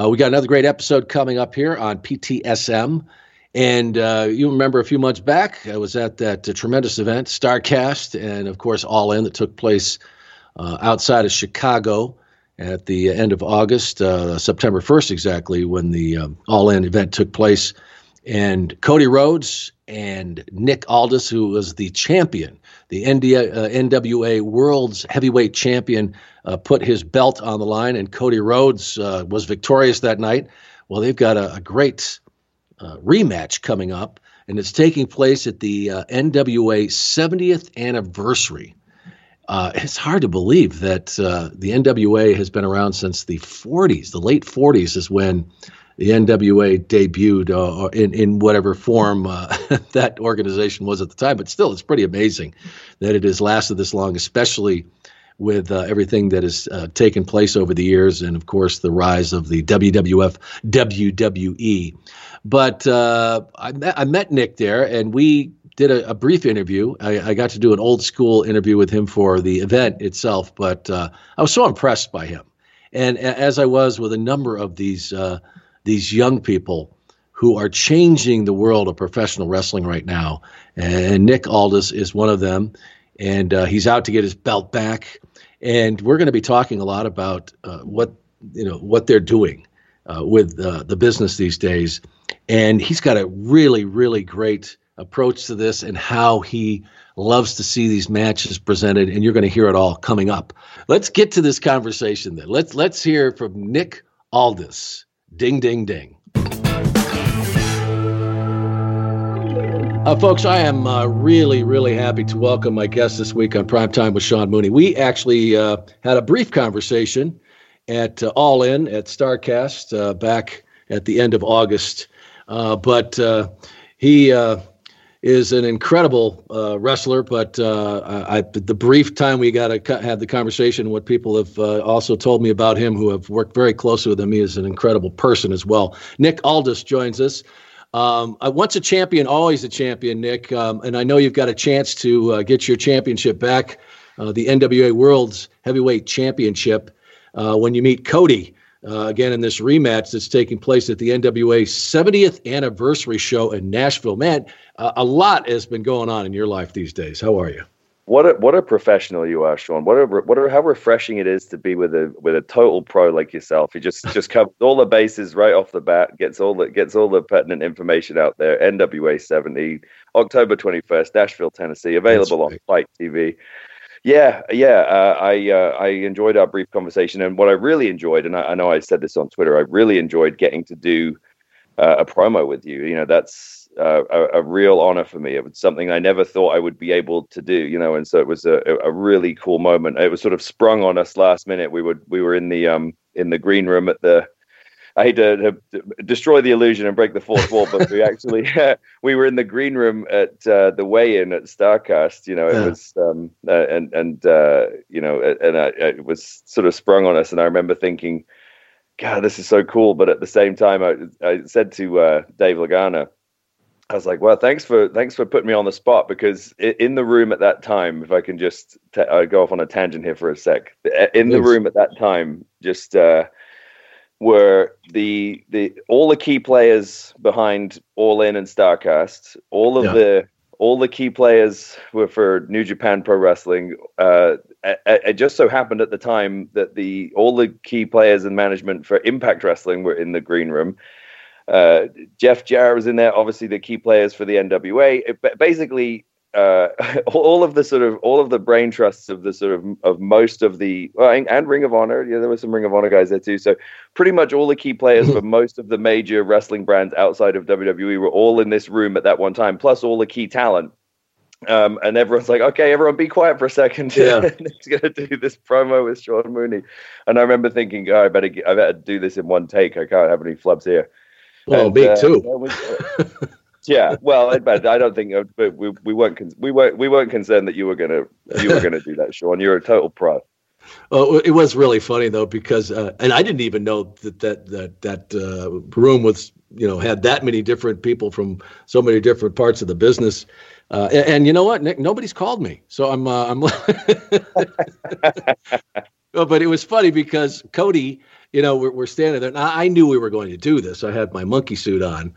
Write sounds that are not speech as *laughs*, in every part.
Uh, we got another great episode coming up here on PTSM. And uh, you remember a few months back, I was at that uh, tremendous event, StarCast, and of course, All In, that took place uh, outside of Chicago at the end of August, uh, September 1st exactly, when the um, All In event took place. And Cody Rhodes and Nick Aldis, who was the champion, the NWA uh, World's Heavyweight Champion, uh, put his belt on the line, and Cody Rhodes was victorious that night. Well, they've got a, a great uh, rematch coming up, and it's taking place at the uh, NWA 70th anniversary. Uh, it's hard to believe that uh, the NWA has been around since the 40s. The late 40s is when the NWA debuted uh, in in whatever form uh, *laughs* that organization was at the time. But still, it's pretty amazing that it has lasted this long, especially with uh, everything that has uh, taken place over the years, and of course the rise of the WWF WWE. But uh, I, met, I met Nick there, and we did a, a brief interview. I, I, got to do an old school interview with him for the event itself, but uh, I was so impressed by him, and as I was with a number of these uh, these young people who are changing the world of professional wrestling right now. And Nick Aldis is one of them, and uh, he's out to get his belt back. And we're going to be talking a lot about uh, what you know what they're doing uh, with uh, the business these days. And he's got a really, really great approach to this and how he loves to see these matches presented. And you're going to hear it all coming up. Let's get to this conversation then. Let's let's hear from Nick Aldis. Ding, ding, ding. Uh, folks, I am uh, really, really happy to welcome my guest this week on Prime Time with Sean Mooney. We actually uh, had a brief conversation at uh, All In at StarCast uh, back at the end of August. Uh, but he is an incredible uh, wrestler. But I, the brief time we got to have the conversation, what people have also told me about him, who have worked very closely with him, he is an incredible person as well. Nick Aldis joins us. Um, once a champion, always a champion, Nick. Um, and I know you've got a chance to get your championship back, the NWA World's Heavyweight Championship uh, when you meet Cody uh, again in this rematch that's taking place at the NWA 70th anniversary show in Nashville. Man, uh, a lot has been going on in your life these days. How are you? What a what a professional you are, Sean. What a what a, how refreshing it is to be with a with a total pro like yourself. He just just covers all the bases right off the bat, gets all the gets all the pertinent information out there. NWA 70, October 21st, Nashville, Tennessee, available right. on FITE TV. Yeah, yeah. Uh, I uh, I enjoyed our brief conversation, and what I really enjoyed, and I, I know I said this on Twitter, I really enjoyed getting to do uh, a promo with you. You know, that's uh, a, a, real honor for me. It was something I never thought I would be able to do. You know, and so it was a, a really cool moment. It was sort of sprung on us last minute. We would we were in the um in the green room at the I hate to, to, destroy the illusion and break the fourth wall, but we actually *laughs* *laughs* we were in the green room at uh, the weigh-in at Starcast. You know, it yeah. was um, uh, and and uh, you know, and it was sort of sprung on us, and I remember thinking, God, this is so cool. But at the same time, I, I said to uh, Dave Lagana, I was like, well, thanks for thanks for putting me on the spot because in the room at that time, if I can just t- uh, go off on a tangent here for a sec, in the room at that time, just uh, were the the all the key players behind All In and Starcast, all of yeah. the all the key players were for New Japan Pro Wrestling. Uh, it, just so happened at the time that the all the key players and management for Impact Wrestling were in the green room. Uh, Jeff Jarrett was in there, obviously the key players for the NWA. It, basically, uh, *laughs* all of the sort of all of the brain trusts of the sort of of most of the well, and Ring of Honor. Yeah, there were some Ring of Honor guys there too. So pretty much all the key players for *clears throat* most of the major wrestling brands outside of WWE were all in this room at that one time, plus all the key talent. Um, and everyone's like, okay, everyone be quiet for a second. *laughs* Yeah. He's going to do this promo with Sean Mooney. And I remember thinking, oh, I better, I better do this in one take. I can't have any flubs here. Well, and, me uh, too. *laughs* Yeah, well, but I don't think uh, we we weren't we weren't we weren't concerned that you were gonna you were gonna do that, Sean. You're a total pro. Well, it was really funny though because, uh, and I didn't even know that that that that uh, room was you know had that many different people from so many different parts of the business. Uh, and, and, you know what, Nick? Nobody's called me, so I'm uh, I'm. *laughs* but it was funny because Cody you know, we're, we're standing there. And I, I knew we were going to do this. I had my monkey suit on,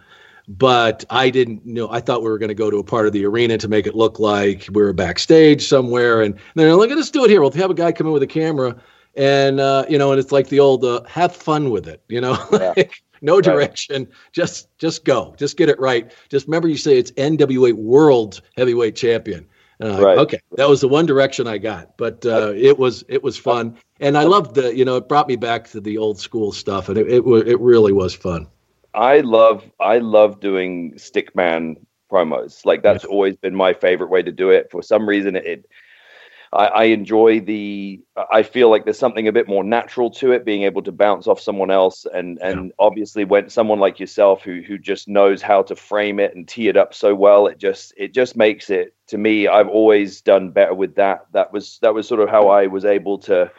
but I didn't know. I thought we were going to go to a part of the arena to make it look like we were backstage somewhere. And then look at us do it here. We'll have a guy come in with a camera, and uh, you know, and it's like the old uh, "have fun with it," you know. *laughs* Yeah. no direction. Right. Just just go. Just get it right. Just remember you say it's NWA World Heavyweight Champion. Uh, right. Okay, that was the one direction I got, but uh, it was it was fun, and I loved the you know it brought me back to the old school stuff, and it it, it really was fun. I love I love doing stickman promos. Like that's always been my favorite way to do it. For some reason, it I, I, enjoy the. I feel like there's something a bit more natural to it, being able to bounce off someone else, and and yeah. obviously when someone like yourself who who just knows how to frame it and tee it up so well, it just it just makes it to me. I've always done better with that. That was that was sort of how I was able to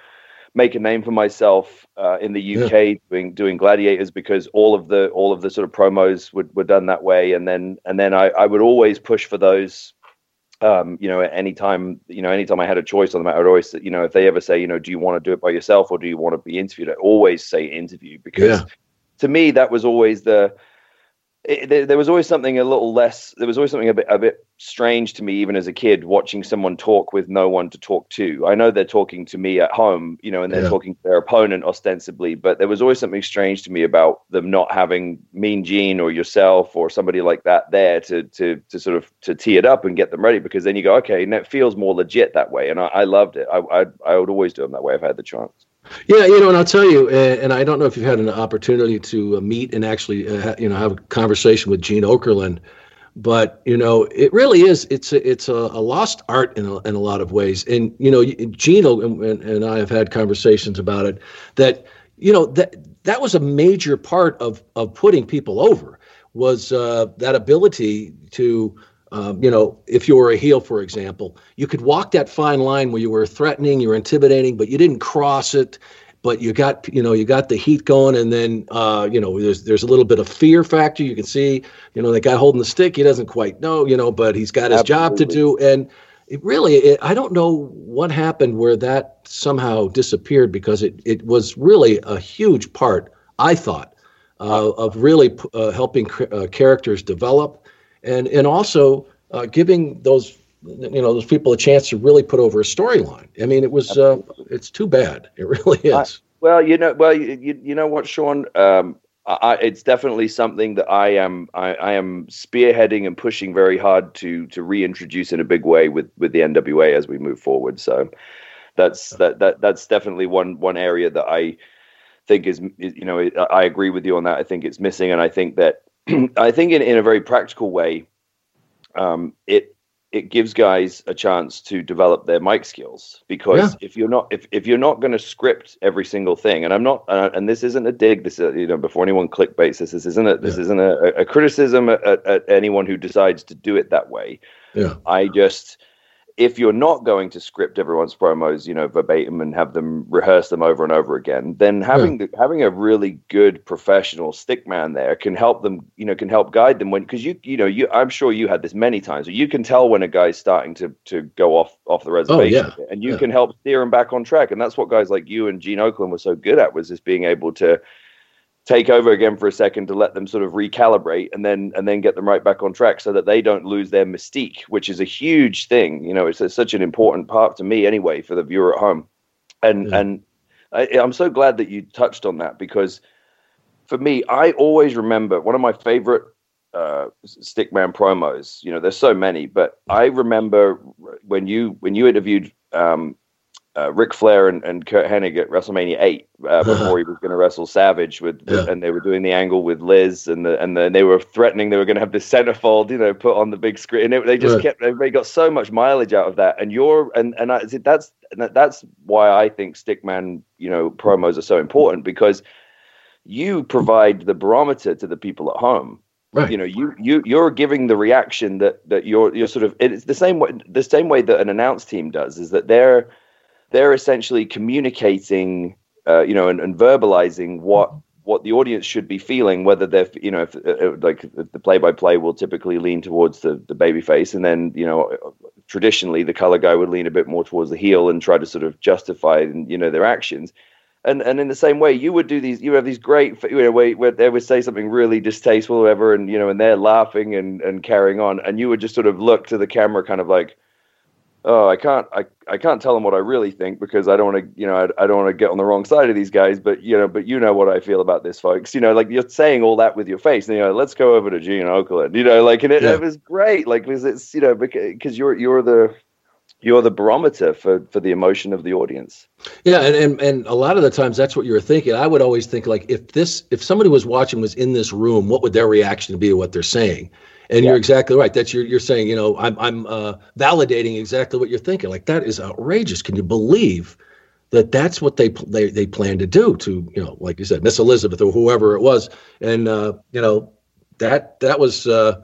make a name for myself uh, in the UK yeah. doing doing gladiators because all of the all of the sort of promos were, were done that way and then and then I, I would always push for those um, you know, anytime, you know, anytime I had a choice on the matter, I'd always, you know, if they ever say, you know, do you want to do it by yourself or do you want to be interviewed? I always say interview because yeah. to me, that was always the, it, there, there, was always something a little less. There was always something a bit a bit strange to me, even as a kid, watching someone talk with no one to talk to. I know they're talking to me at home, you know, and they're yeah. talking to their opponent ostensibly, but there was always something strange to me about them not having Mean Gene or yourself or somebody like that there to to to sort of to tee it up and get them ready. Because then you go, okay, and it feels more legit that way, and I, I loved it. I, I I would always do them that way if I had the chance. Yeah, you know, and I'll tell you, and I don't know if you've had an opportunity to uh, meet and actually, uh, you know, have a conversation with Gene Okerlund, but you know, it really is. It's a, it's a lost art in a, in a lot of ways, and you know, Gene and, and I have had conversations about it. That you know that that was a major part of of putting people over was uh, that ability to um, you know, if you were a heel, for example, you could walk that fine line where you were threatening, you were intimidating, but you didn't cross it. But you got, you know, you got the heat going, and then, uh, you know, there's there's a little bit of fear factor. You can see, you know, the guy holding the stick, he doesn't quite know, you know, but he's got his Absolutely. job to do, and it really, it, I don't know what happened where that somehow disappeared because it it was really a huge part, I thought, uh, of really uh, helping uh, characters develop and and also uh, giving those you know those people a chance to really put over a storyline. I mean, it was uh, it's too bad. It *laughs* really is. I, well, you know, well, you, you know what, Sean. Um, I, it's definitely something that I am I, I, am spearheading and pushing very hard to to reintroduce in a big way with with the NWA as we move forward. So that's that that that's definitely one one area that I think is, is you know I agree with you on that. I think it's missing, and I think that *clears throat* I think in, in a very practical way, um, it it gives guys a chance to develop their mic skills because yeah. if you're not if, if you're not going to script every single thing and i'm not uh, and this isn't a dig this is you know before anyone clickbaits this this isn't a, this yeah. isn't a, a criticism at, at, anyone who decides to do it that way yeah i just if you're not going to script everyone's promos, you know, verbatim and have them rehearse them over and over again, then having yeah. the, having a really good professional stick man there can help them, you know, can help guide them when because you you know you I'm sure you had this many times. You can tell when a guy's starting to to go off off the reservation, oh, yeah. and you yeah. can help steer him back on track. And that's what guys like you and Gene Okerlund were so good at was just being able to take over again for a second to let them sort of recalibrate and then and then get them right back on track so that they don't lose their mystique which is a huge thing you know it's, it's such an important part to me anyway for the viewer at home and yeah. and I, i'm so glad that you touched on that because for me i always remember one of my favorite uh, stickman promos you know there's so many but i remember when you when you interviewed um, uh, Ric Flair and, and Curt Hennig at WrestleMania eight uh, *laughs* before he was going to wrestle Savage with, yeah. and they were doing the angle with Liz and the and then they were threatening they were going to have the centerfold you know put on the big screen and it, they just right. kept they got so much mileage out of that and you're and and I, that's that's why I think Stickman you know promos are so important because you provide the barometer to the people at home Right. You know, you you you're giving the reaction that that you're you're sort of it's the same way the same way that an announce team does is that they're they're essentially communicating, uh, you know, and, and, verbalizing what what the audience should be feeling. Whether they're, you know, if, uh, uh like the play-by-play will typically lean towards the the baby face, and then you know, traditionally the color guy would lean a bit more towards the heel and try to sort of justify, you know, their actions. and and in the same way, you would do these. You have these great, you know, where, where they would say something really distasteful, or whatever, and you know, and they're laughing and and carrying on, and you would just sort of look to the camera, kind of like, oh, I can't, I, I can't tell them what I really think because I don't want to, you know, I, I don't want to get on the wrong side of these guys, but you know, but you know what I feel about this, folks. You know, like you're saying all that with your face, and you know, let's go over to Gene Okerlund. You know, like, and it, yeah. it was great, like, because it's you know, because you're you're the you're the barometer for for the emotion of the audience. Yeah, and, and and a lot of the times that's what you're thinking. I would always think like if this if somebody was watching was in this room, what would their reaction be to what they're saying? And yeah. you're exactly right. That's you're you're saying, you know, I'm I'm uh, validating exactly what you're thinking. Like that is outrageous. Can you believe that that's what they they they plan to do to you know, like you said, Miss Elizabeth or whoever it was, and uh, you know that that was. Uh,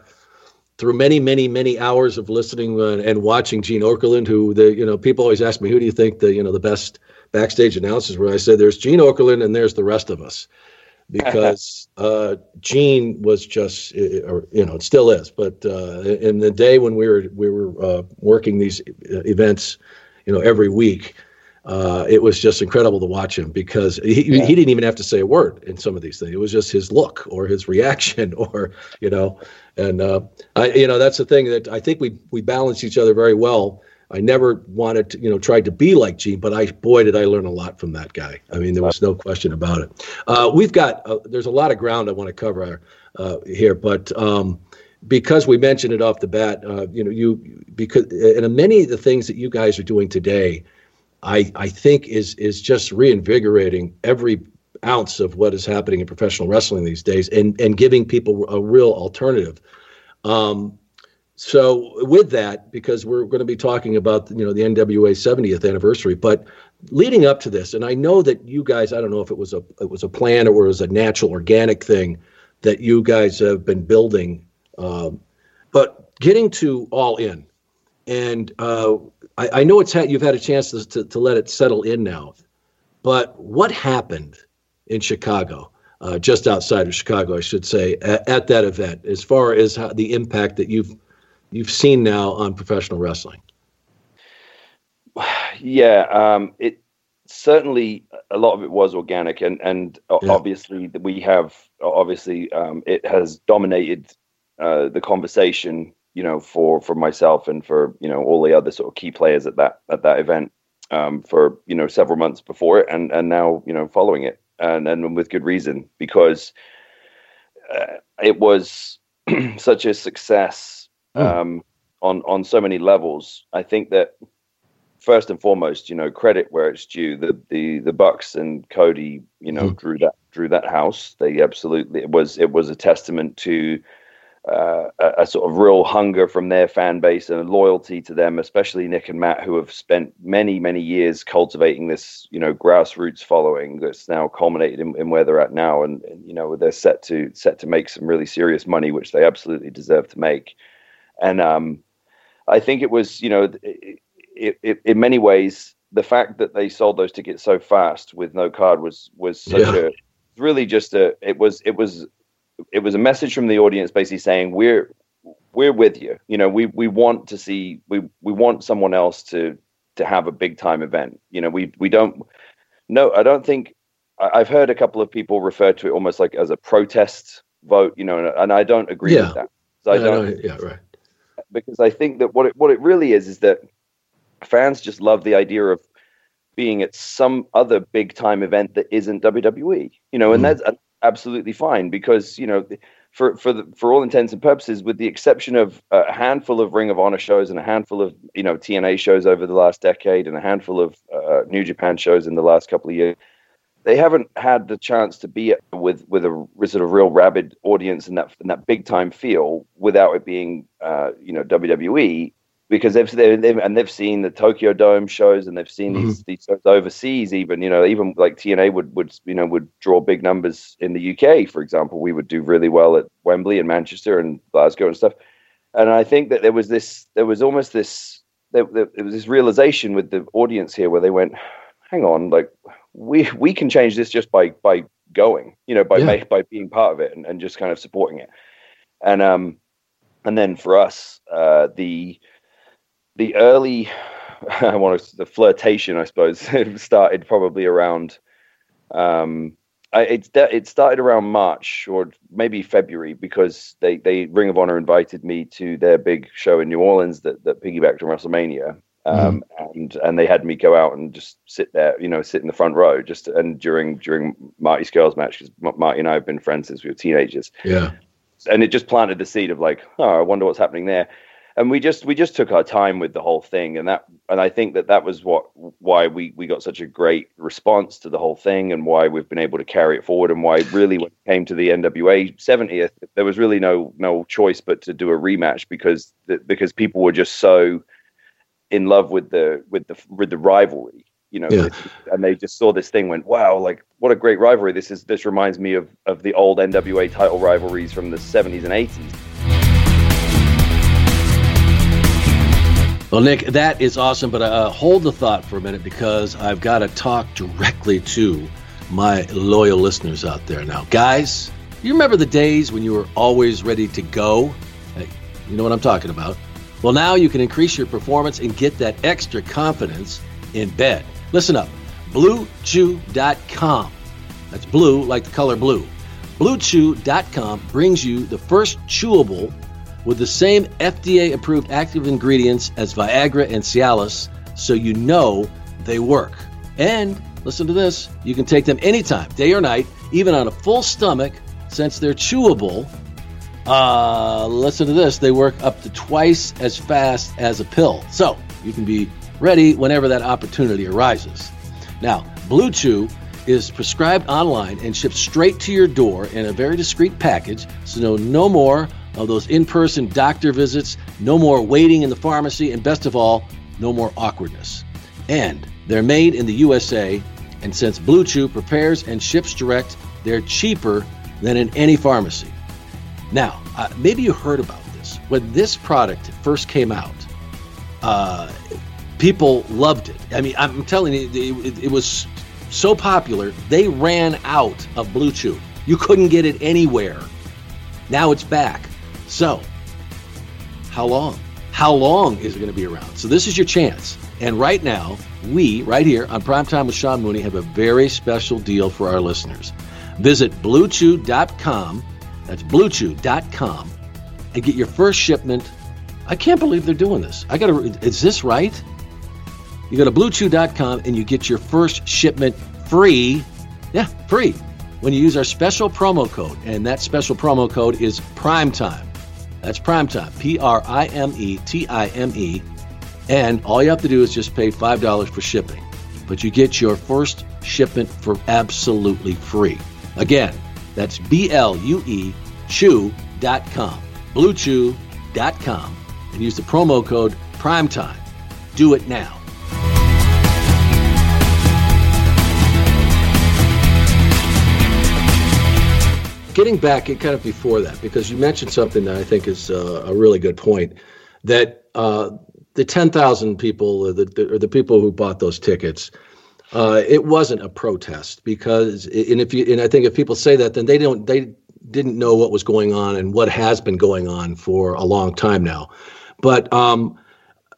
through many, many, many hours of listening uh, and watching Gene Okerlund, who the you know people always ask me, who do you think the you know the best backstage announcers were? I said, there's Gene Okerlund and there's the rest of us, because uh, Gene was just, or you know, it still is. But uh, in the day when we were we were uh, working these events, you know, every week. Uh, it was just incredible to watch him because he, yeah. he didn't even have to say a word in some of these things. It was just his look or his reaction *laughs* or, you know, and uh, I, you know, that's the thing that I think we we balance each other very well. I never wanted to, you know, tried to be like Gene, but I, boy, did I learn a lot from that guy. I mean, there was no question about it. Uh, we've got, uh, there's a lot of ground I want to cover uh, here, but um, because we mentioned it off the bat, uh, you know, you, because, and many of the things that you guys are doing today, I, I think is, is just reinvigorating every ounce of what is happening in professional wrestling these days and, and giving people a real alternative. Um, so with that, because we're going to be talking about you know the NWA 70th anniversary, but leading up to this, and I know that you guys, I don't know if it was a it was a plan or it was a natural organic thing that you guys have been building, um, but getting to all in, and uh, I, I, know it's you've had a chance to, to, to let it settle in now, but what happened in Chicago, uh, just outside of Chicago, I should say, at, at that event, as far as how, the impact that you've you've seen now on professional wrestling? *sighs* Yeah, um, it certainly a lot of it was organic, and and yeah. obviously we have obviously um, it has dominated uh, the conversation. You know, for for myself and for you know all the other sort of key players at that at that event um, for you know several months before it, and and now you know following it, and and with good reason because uh, it was *clears throat* such a success. Um, on on so many levels. I think that first and foremost, you know, credit where it's due. The the the Bucks and Cody, you know, mm. drew that drew that house. They absolutely it was it was a testament to uh, a, a, sort of real hunger from their fan base and a loyalty to them, especially Nick and Matt, who have spent many, many years cultivating this, you know, grassroots following that's now culminated in, in where they're at now, and, and, you know they're set to set to make some really serious money, which they absolutely deserve to make. And um, I think it was, you know, it, it, it, in many ways, the fact that they sold those tickets so fast with no card was was such yeah. a really just a it was it was it was a message from the audience basically saying we're we're with you. You know, we we want to see we we want someone else to to have a big time event. You know, we we don't no, I don't think I've heard a couple of people refer to it almost like as a protest vote, you know, and, I don't agree yeah. with that. So I don't, yeah, right because I think that what it what it really is is that fans just love the idea of being at some other big time event that isn't WWE. You know, and mm. that's absolutely fine because you know for for the, for all intents and purposes, with the exception of a handful of Ring of Honor shows and a handful of you know TNA shows over the last decade and a handful of uh, New Japan shows in the last couple of years, they haven't had the chance to be with with a sort of real rabid audience and that and that big time feel without it being uh, you know WWE because they've, they've, and they've seen the Tokyo Dome shows and they've seen mm-hmm. these these shows overseas even you know even like TNA would would you know would draw big numbers in the UK for example we would do really well at Wembley and Manchester and Glasgow and stuff and I think that there was this there was almost this there, there, there was this realization with the audience here where they went hang on like we we can change this just by by going, you know, by yeah. by being part of it and, and just kind of supporting it. And um and then for us, uh the the early *sighs* I want to the flirtation, I suppose, *laughs* started probably around Um, I, it it started around March or maybe February because they they Ring of Honor invited me to their big show in New Orleans that that piggybacked on WrestleMania. Um, mm. and and they had me go out and just sit there, you know, sit in the front row. Just and during during Marty Scurll's match, because Marty and I have been friends since we were teenagers. Yeah, and it just planted the seed of like, oh, I wonder what's happening there and we just we just took our time with the whole thing and that and i think that that was what why we we got such a great response to the whole thing and why we've been able to carry it forward and why really when it came to the nwa 70th there was really no no choice but to do a rematch because the, because people were just so in love with the with the with the rivalry you know yeah. and they just saw this thing went wow like what a great rivalry this is this reminds me of of the old nwa title rivalries from the 70s and 80s Well, Nick, that is awesome, but uh, hold the thought for a minute because I've got to talk directly to my loyal listeners out there now. Guys, you remember the days when you were always ready to go? Hey, you know what I'm talking about. Well, now you can increase your performance and get that extra confidence in bed. Listen up BlueChew.com. That's blue like the color blue. BlueChew.com brings you the first chewable with the same FDA approved active ingredients as Viagra and Cialis, so you know they work. And listen to this you can take them anytime, day or night, even on a full stomach, since they're chewable. Uh, listen to this they work up to twice as fast as a pill. So you can be ready whenever that opportunity arises. Now, Blue Chew is prescribed online and shipped straight to your door in a very discreet package, so no, no more of those in person doctor visits, no more waiting in the pharmacy, and best of all, no more awkwardness. And they're made in the USA, and since Blue Chew prepares and ships direct, they're cheaper than in any pharmacy. Now, uh, maybe you heard about this. When this product first came out, uh, people loved it. I mean, I'm telling you, it, it, it was so popular, they ran out of Blue Chew. You couldn't get it anywhere. Now it's back. So, how long? How long is it going to be around? So, this is your chance. And right now, we, right here on Primetime with Sean Mooney, have a very special deal for our listeners. Visit bluechew.com, that's bluechew.com, and get your first shipment. I can't believe they're doing this. I got to, is this right? You go to bluechew.com and you get your first shipment free. Yeah, free when you use our special promo code. And that special promo code is PRIMETIME. That's Primetime, P R I M E T I M E. And all you have to do is just pay $5 for shipping. But you get your first shipment for absolutely free. Again, that's B L U E Chew.com, BlueChew.com, and use the promo code PRIMETIME. Do it now. getting back kind of before that, because you mentioned something that I think is uh, a really good point, that uh, the 10,000 people, or the, the, or the people who bought those tickets, uh, it wasn't a protest because, and if you, and I think if people say that, then they don't, they didn't know what was going on and what has been going on for a long time now. But um,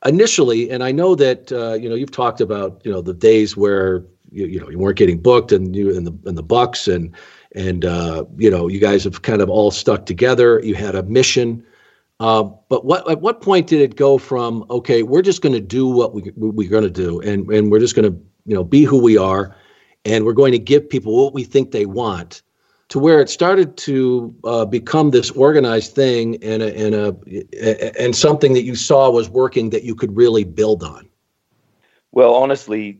initially, and I know that uh, you know you've talked about you know the days where you, you know you weren't getting booked and you and the and the Bucks and and uh, you know you guys have kind of all stuck together. You had a mission, uh, but what at what point did it go from okay, we're just going to do what we we're going to do, and and we're just going to you know be who we are, and we're going to give people what we think they want, to where it started to uh, become this organized thing and a, and a and something that you saw was working that you could really build on. Well, honestly,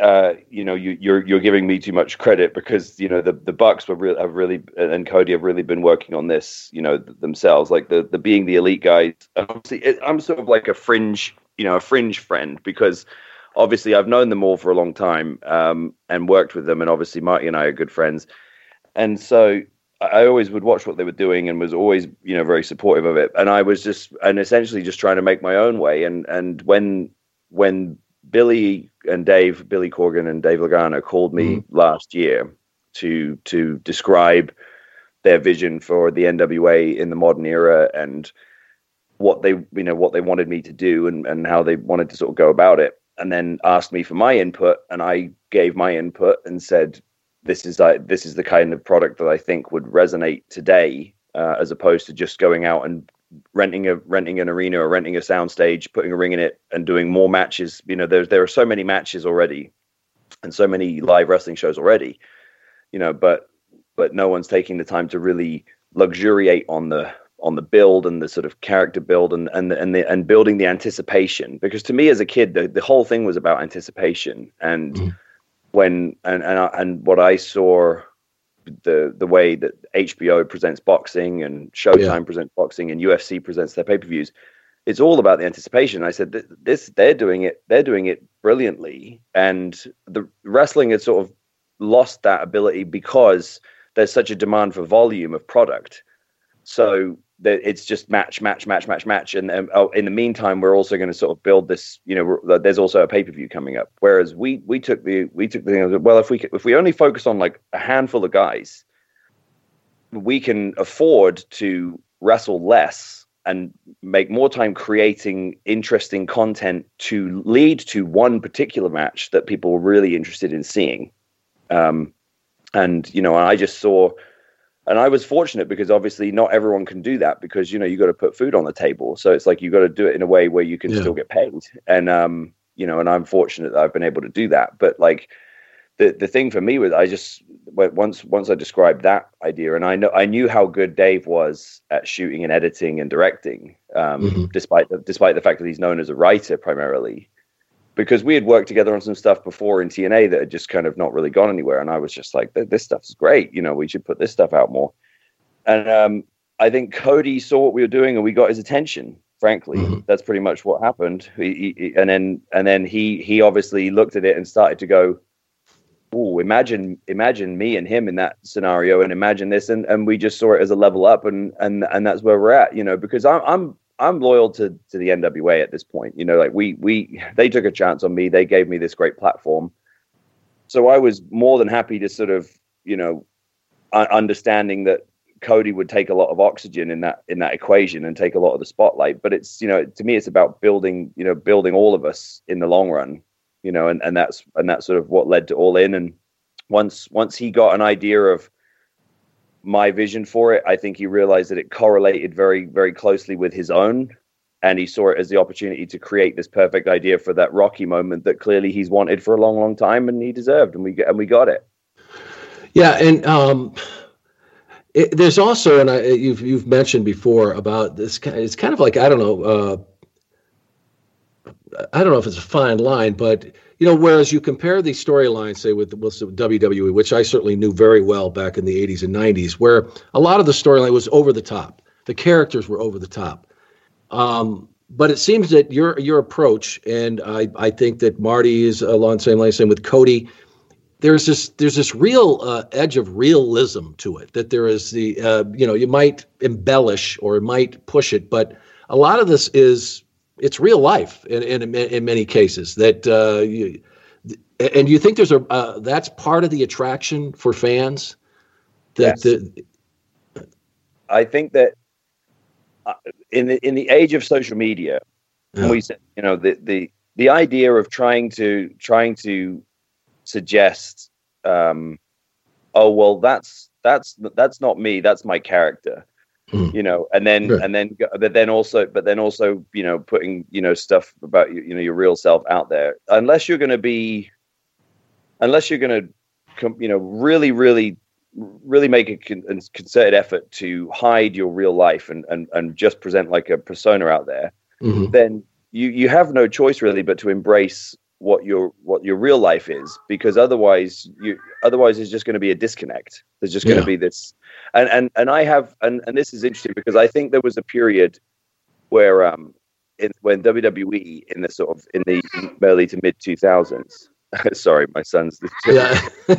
uh, you know, you, are you're, you're giving me too much credit because you know the the Bucks were really have really and Cody have really been working on this, you know, themselves. Like the the being the elite guys. Obviously, I'm sort of like a fringe, you know, a fringe friend because obviously I've known them all for a long time um, and worked with them, and obviously Marty and I are good friends, and so I always would watch what they were doing and was always, you know, very supportive of it. And I was just and essentially just trying to make my own way. And and when when Billy and Dave, Billy Corgan and Dave Lagana called me mm-hmm. last year to to describe their vision for the NWA in the modern era and what they you know what they wanted me to do and, and how they wanted to sort of go about it and then asked me for my input and I gave my input and said this is like this is the kind of product that I think would resonate today, uh, as opposed to just going out and renting a renting an arena or renting a soundstage, putting a ring in it, and doing more matches. You know, there's there are so many matches already, and so many live wrestling shows already. You know, but but no one's taking the time to really luxuriate on the on the build and the sort of character build and and the, and the, and building the anticipation. Because to me as a kid the, the whole thing was about anticipation. And mm. when and and and what I saw the the way that HBO presents boxing and Showtime yeah. presents boxing and UFC presents their pay-per-views it's all about the anticipation. I said this they're doing it they're doing it brilliantly. And the wrestling has sort of lost that ability because there's such a demand for volume of product. So it's just match, match, match, match, match. And um, oh, in the meantime, we're also going to sort of build this. You know, there's also a pay per view coming up. Whereas we we took the we took the thing well, if we if we only focus on like a handful of guys, we can afford to wrestle less and make more time creating interesting content to lead to one particular match that people were really interested in seeing. Um, and you know, I just saw and I was fortunate because obviously not everyone can do that because you know you got to put food on the table. So it's like you got to do it in a way where you can yeah. still get paid. And um, you know, and I'm fortunate that I've been able to do that. But like the the thing for me was I just once once I described that idea, and I know I knew how good Dave was at shooting and editing and directing, um, mm-hmm. despite the, despite the fact that he's known as a writer primarily because we had worked together on some stuff before in TNA that had just kind of not really gone anywhere. And I was just like, this stuff's great. You know, we should put this stuff out more. And um, I think Cody saw what we were doing and we got his attention. Frankly, mm-hmm. that's pretty much what happened. He, he, and then and then he he obviously looked at it and started to go, "Oh, imagine imagine me and him in that scenario, and imagine this." And and we just saw it as a level up, and and and that's where we're at. You know, because I'm I'm I'm loyal to to the NWA at this point. You know, like we we they took a chance on me. They gave me this great platform. So I was more than happy to sort of, you know, understanding that Cody would take a lot of oxygen in that in that equation and take a lot of the spotlight. But it's you know to me it's about building you know building all of us in the long run. You know, and and that's and that's sort of what led to All In. And once once he got an idea of my vision for it, I think he realized that it correlated very, very closely with his own. And he saw it as the opportunity to create this perfect idea for that Rocky moment that clearly he's wanted for a long, long time, and he deserved, and we and we got it. Yeah, and um, it, there's also, and I, you've you've mentioned before about this. It's kind of like I don't know. Uh, I don't know if it's a fine line, but you know, whereas you compare these storylines, say with, with WWE, which I certainly knew very well back in the 80s and 90s, where a lot of the storyline was over the top. The characters were over the top. Um, but it seems that your your approach, and I, I think that Marty is along the same line, same with Cody. There's this there's this real uh, edge of realism to it. That there is the uh, you know you might embellish or might push it, but a lot of this is it's real life in in, in many cases that uh, you, and you think there's a uh, that's part of the attraction for fans that yes. the, I think that uh, in the in the age of social media yeah. we said you know the the the idea of trying to trying to suggest um oh well that's that's that's not me that's my character Mm. you know and then and then but then also but then also you know putting you know stuff about you, you know your real self out there unless you're going to be unless you're going to you know really really really make a, concerted effort to hide your real life and and, and just present like a persona out there mm-hmm. then you you have no choice really but to embrace what your what your real life is because otherwise you otherwise there's just going to be a disconnect. There's just going to be this and and and i have and and this is interesting because i think there was a period where um in, when wwe in the sort of in the early to mid 2000s *laughs* sorry my son's *laughs* yeah. *laughs*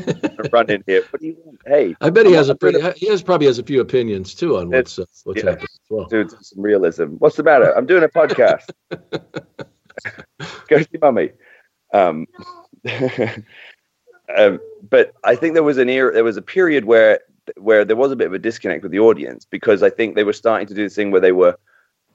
running here. What do you want? hey i bet he has a pretty he has probably has a few opinions too on what's uh, what's yeah, happening as well. Dude some realism. What's the matter? I'm doing a podcast. Go see mummy um, *laughs* um, but I think there was an era, there was a period where where there was a bit of a disconnect with the audience because I think they were starting to do this thing where they were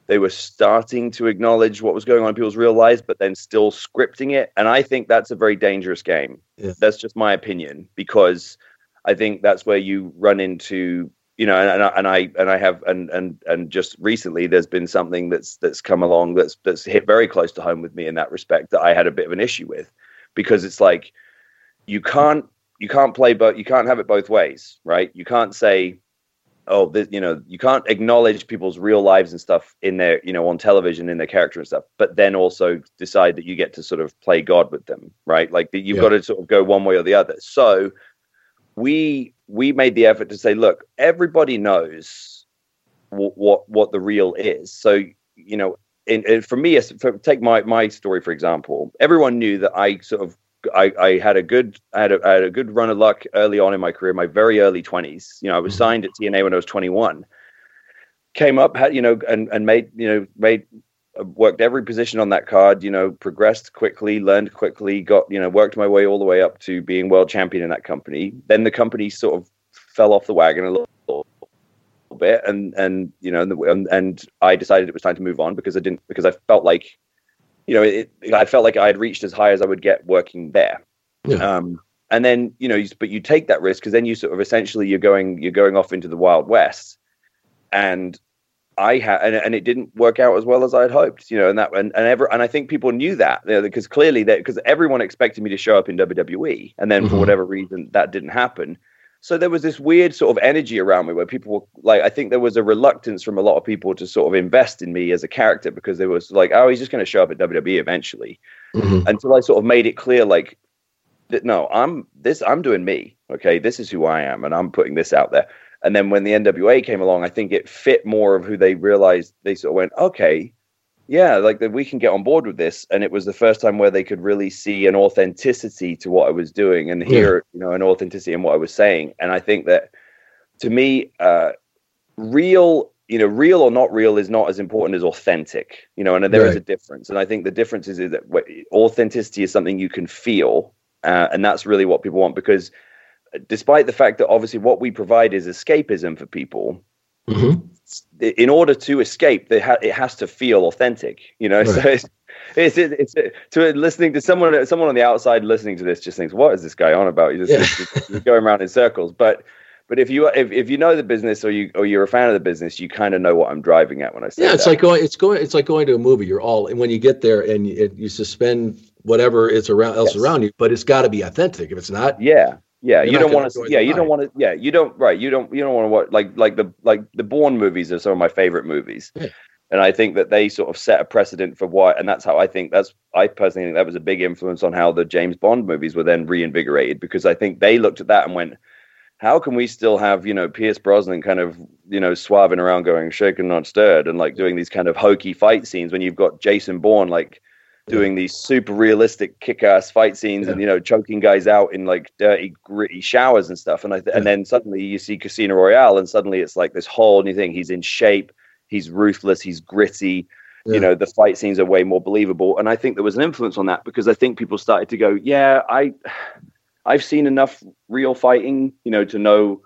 they were starting to acknowledge what was going on in people's real lives, but then still scripting it. And I think that's a very dangerous game. Yeah. That's just my opinion because I think that's where you run into you know, and, and I and I have and and and just recently there's been something that's that's come along that's that's hit very close to home with me in that respect that I had a bit of an issue with because it's like you can't you can't play but you can't have it both ways, right? You can't say oh this, you know you can't acknowledge people's real lives and stuff in their you know on television in their character and stuff but then also decide that you get to sort of play god with them right like you've yeah. got to sort of go one way or the other so we we made the effort to say, look, everybody knows w- what what the real is. So you know, in, in, for me, for, take my my story for example. Everyone knew that I sort of I, I had a good I had a, I had a good run of luck early on in my career, my very early twenties. You know, I was mm-hmm. signed at TNA when I was twenty one. Came up, had you know, and and made you know made worked every position on that card, you know, progressed quickly, learned quickly, got, you know, worked my way all the way up to being world champion in that company. Then the company sort of fell off the wagon a little, little bit and and you know and, and I decided it was time to move on because I didn't because I felt like you know it, I felt like I had reached as high as I would get working there. Yeah. Um, and then you know, you, but you take that risk because then you sort of essentially you're going you're going off into the wild west, and I had, and, and, it didn't work out as well as I had hoped, you know, and that, and, and ever, and I think people knew that, you know, because clearly that, because everyone expected me to show up in WWE, and then mm-hmm. for whatever reason that didn't happen. So there was this weird sort of energy around me where people were like, I think there was a reluctance from a lot of people to sort of invest in me as a character because there was like, oh, he's just going to show up at WWE eventually, mm-hmm. until I sort of made it clear, like, that no, I'm this, I'm doing me, okay, this is who I am, and I'm putting this out there and then when the NWA came along, I think it fit more of who they realized they sort of went, okay, yeah, like that we can get on board with this. And it was the first time where they could really see an authenticity to what I was doing and hear, yeah. you know, an authenticity in what I was saying. And I think that to me, uh, real, you know, real or not real is not as important as authentic, you know, and there right. is a difference. And I think the difference is, is that authenticity is something you can feel. Uh, and that's really what people want because despite the fact that obviously what we provide is escapism for people, mm-hmm. in order to escape, ha- it has to feel authentic. You know, right. so it's, it's, it's, it's to listening to someone someone on the outside listening to this just thinks, "What is this guy on about?" You just, yeah. just going around in circles, but. But if you if, if you know the business or you or you're a fan of the business, you kind of know what I'm driving at when I say. Yeah, it's that. like going it's going it's like going to a movie. You're all and when you get there and you, you suspend whatever is around else yes. around you, but it's got to be authentic. If it's not, yeah, yeah, You're you don't want to. Yeah, you don't want to. Yeah, you don't. Right, you don't. You don't want to watch like like the like the Bourne movies are some of my favorite movies, yeah. and I think that they sort of set a precedent for why, and that's how I think that's. I personally think that was a big influence on how the James Bond movies were then reinvigorated because I think they looked at that and went, "How can we still have you know Pierce Brosnan kind of you know swabbing around, going shaken not stirred, and like doing these kind of hokey fight scenes when you've got Jason Bourne like." Doing these super realistic kick-ass fight scenes yeah. and you know choking guys out in like dirty gritty showers and stuff. And I th- yeah. and then suddenly you see Casino Royale and suddenly it's like this whole new thing. He's in shape. He's ruthless. He's gritty. Yeah. you know the fight scenes are way more believable. And I think there was an influence on that because I think people started to go yeah I *sighs* I've seen enough real fighting you know to know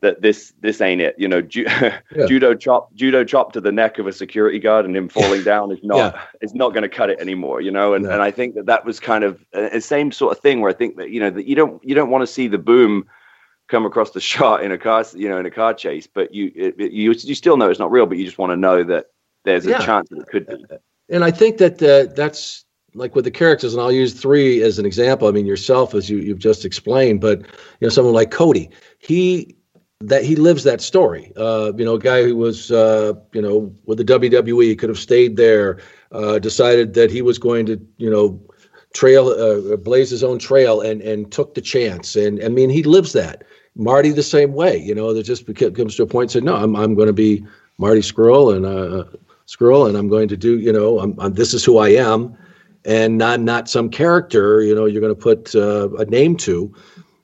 that this this ain't it. You know, ju- *laughs* yeah. judo chop judo chop to the neck of a security guard and him *laughs* falling down is not yeah. is not going to cut it anymore. You know, and yeah. and I think that that was kind of uh, the same sort of thing where I think that you know that you don't you don't want to see the boom come across the *laughs* shot in a car you know in a car chase, but you it, you you still know it's not real, but you just want to know that there's a chance that it could be. Uh, uh, and I think that uh, that's like with the characters, and I'll use three as an example. I mean, yourself, as you, you've just explained, but you know, someone like Cody, he that he lives that story. Uh, you know, a guy who was, uh, you know, with the WWE could have stayed there, uh, decided that he was going to, you know, trail, uh, blaze his own trail, and and took the chance. And I mean, he lives that. Marty the same way. You know, that just comes to a point. Said, no, I'm I'm going to be Marty Scurll and uh, Scurll, and I'm going to do. You know, I'm, I'm, this is who I am, and not not some character. You know, you're going to put uh, a name to.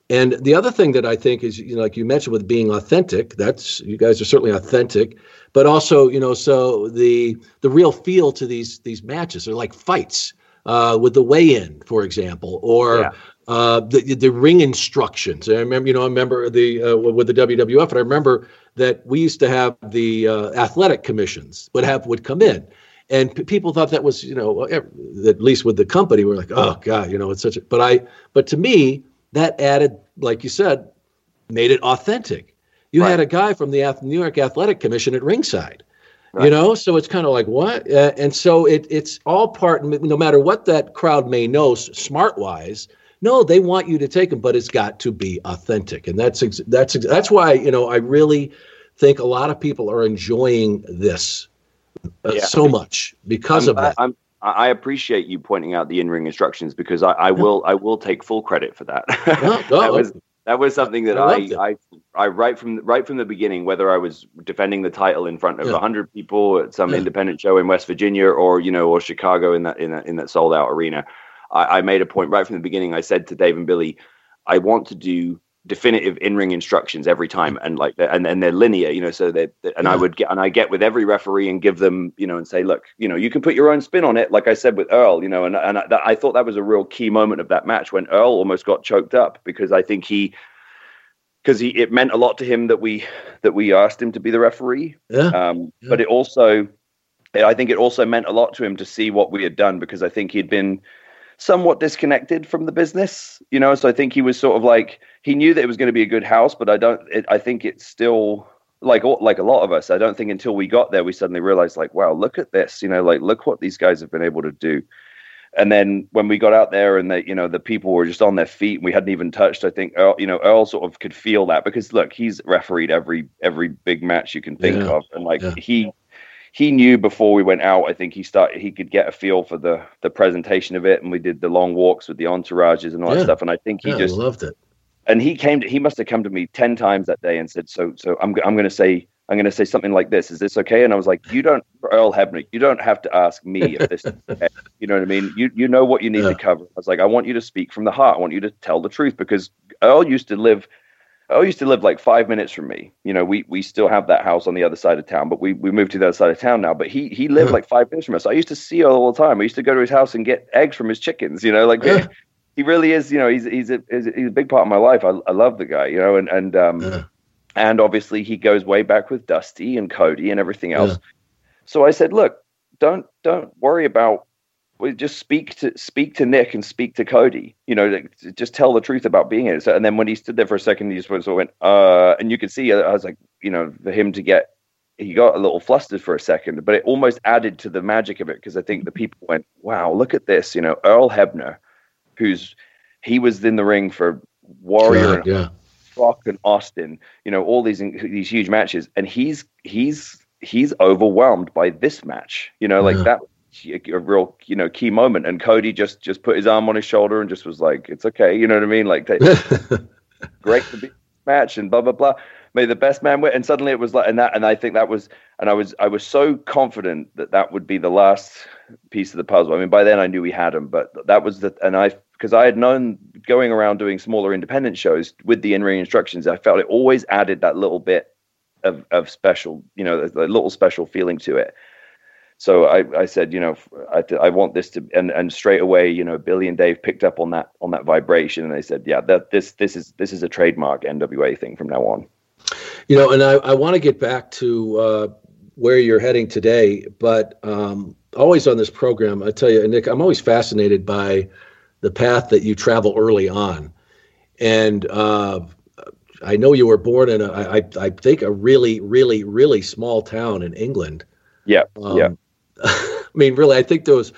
And the other thing that I think is, you know, like you mentioned with being authentic, that's you guys are certainly authentic, but also, you know, so the the real feel to these these matches are like fights uh, with the weigh-in, for example, or yeah. uh, the the ring instructions. I remember, you know, I remember the uh, with the WWF, and I remember that we used to have the uh, athletic commissions would have would come in. And p- people thought that was, you know, at least with the company, we're like, oh God, you know, it's such a. But I, but to me, that added, like you said, made it authentic. You right. had a guy from the New York Athletic Commission at ringside. Right. You know, so it's kind of like what, uh, and so it it's all part. No matter what that crowd may know, smart wise, no, they want you to take them, but it's got to be authentic, and that's that's that's why you know I really think a lot of people are enjoying this uh, yeah. so much because I'm, of that. I'm, I appreciate you pointing out the in-ring instructions because I, I will I will take full credit for that. *laughs* *laughs* that, was, that was something that I, I, I I right from right from the beginning, whether I was defending the title in front of yeah. hundred people at some yeah. independent show in West Virginia or you know or Chicago in that in that in that sold out arena, I, I made a point right from the beginning. I said to Dave and Billy, I want to do definitive in-ring instructions every time and like and and they're linear you know so they and yeah. i would get and i get with every referee and give them you know and say look you know you can put your own spin on it like i said with earl you know and and I, I thought that was a real key moment of that match when earl almost got choked up because i think he because he it meant a lot to him that we that we asked him to be the referee yeah. Um, yeah. but it also i think it also meant a lot to him to see what we had done because i think he'd been somewhat disconnected from the business, you know. So I think he was sort of like he knew that it was going to be a good house, but I don't. It, I think it's still like like a lot of us. I don't think until we got there we suddenly realized like, wow, look at this, you know, like look what these guys have been able to do. And then when we got out there and the you know the people were just on their feet and we hadn't even touched, I think Earl, you know Earl sort of could feel that because look, he's refereed every every big match you can think yeah. of, and like yeah. he he knew before we went out. I think he started. He could get a feel for the the presentation of it, and we did the long walks with the entourages and all yeah. that stuff. And I think he yeah, just loved it. And he came. To, he must have come to me ten times that day and said, "So, so I'm I'm going to say." I'm going to say something like this. Is this okay? And I was like, you don't, Earl Hebner, you don't have to ask me if this is okay. *laughs* You know what I mean? You you know what you need yeah. to cover. I was like, I want you to speak from the heart. I want you to tell the truth because Earl used to live I used to live like five minutes from me. You know, we we still have that house on the other side of town, but we we moved to the other side of town now. But he he lived like five minutes from us. I used to see earl all the time. I used to go to his house and get eggs from his chickens. You know, like *laughs* he really is. You know, he's he's a he's a big part of my life. I I love the guy. You know, and and um and obviously he goes way back with Dusty and Cody and everything else. Yeah. So I said, look, don't don't worry about we just speak to speak to Nick and speak to Cody. You know, like, just tell the truth about being it. So, and then when he stood there for a second, he just went, sort of went, uh, and you could see, I was like, you know, for him to get, he got a little flustered for a second, but it almost added to the magic of it because I think the people went, wow, look at this. You know, Earl Hebner, who's he was in the ring for Warrior God, and yeah. Rock and Austin. You know, all these these huge matches, and he's he's he's overwhelmed by this match. You know, like yeah. that a real you know key moment and cody just just put his arm on his shoulder and just was like it's okay you know what i mean like *laughs* great to be match and blah blah blah may the best man win and suddenly it was like and that and i think that was and i was i was so confident that that would be the last piece of the puzzle i mean by then i knew we had him but that was the and i because i had known going around doing smaller independent shows with the in-ring instructions i felt it always added that little bit of, of special you know a little special feeling to it so I, I said, you know, I, I want this to, and, and straight away, you know, Billy and Dave picked up on that, on that vibration. And they said, yeah, that this, this is, this is a trademark NWA thing from now on. You know, and I, I want to get back to uh, where you're heading today, but um, always on this program, I tell you, Nick, I'm always fascinated by the path that you travel early on. And uh, I know you were born in a, I, I think a really, really, really small town in England. Yeah. Um, yeah. *laughs* I mean, really, I think there was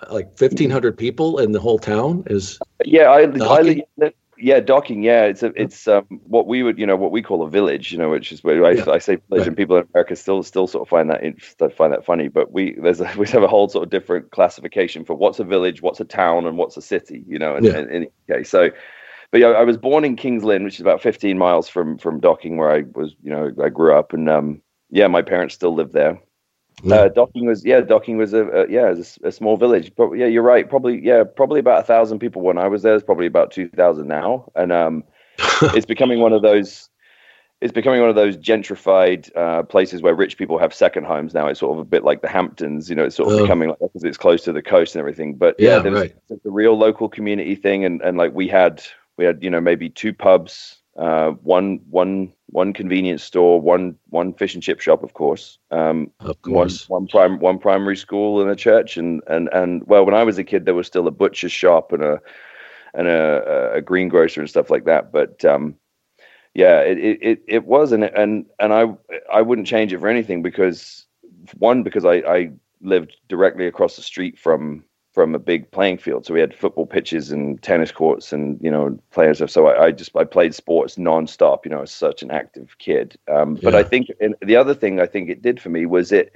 uh, like fifteen hundred people in the whole town. Is yeah, I, I yeah, docking. Yeah, it's a, it's um, what we would you know what we call a village. You know, which is where I, yeah. I say village, right. and people in America still still sort of find that find that funny. But we there's a, *laughs* we have a whole sort of different classification for what's a village, what's a town, and what's a city. You know, and, yeah. and, okay, so. But yeah, I was born in Kings Lynn, which is about 15 miles from from Docking, where I was. You know, I grew up, and um, yeah, my parents still live there. Yeah. Uh, Docking was yeah, Docking was a, a yeah, was a, a, small village. But yeah, you're right. Probably yeah, probably about a thousand people when I was there. It's probably about two thousand now, and um, *laughs* it's becoming one of those. It's becoming one of those gentrified uh, places where rich people have second homes now. It's sort of a bit like the Hamptons, you know. It's sort of becoming like because it's close to the coast and everything. But yeah, yeah there's, right. there's a real local community thing, and and like we had we had you know maybe two pubs uh, one one one convenience store, one one fish and chip shop, of course. Um, of course. One one, prim- one primary school and a church, and and and well, when I was a kid, there was still a butcher's shop and a and a, a greengrocer and stuff like that. But um, yeah, it, it, it was, and and and I I wouldn't change it for anything because one because I I lived directly across the street from from a big playing field, so we had football pitches and tennis courts and you know players. So I, I just I played sports nonstop. You know, I was such an active kid. Um, but I think the other thing I think it did for me was it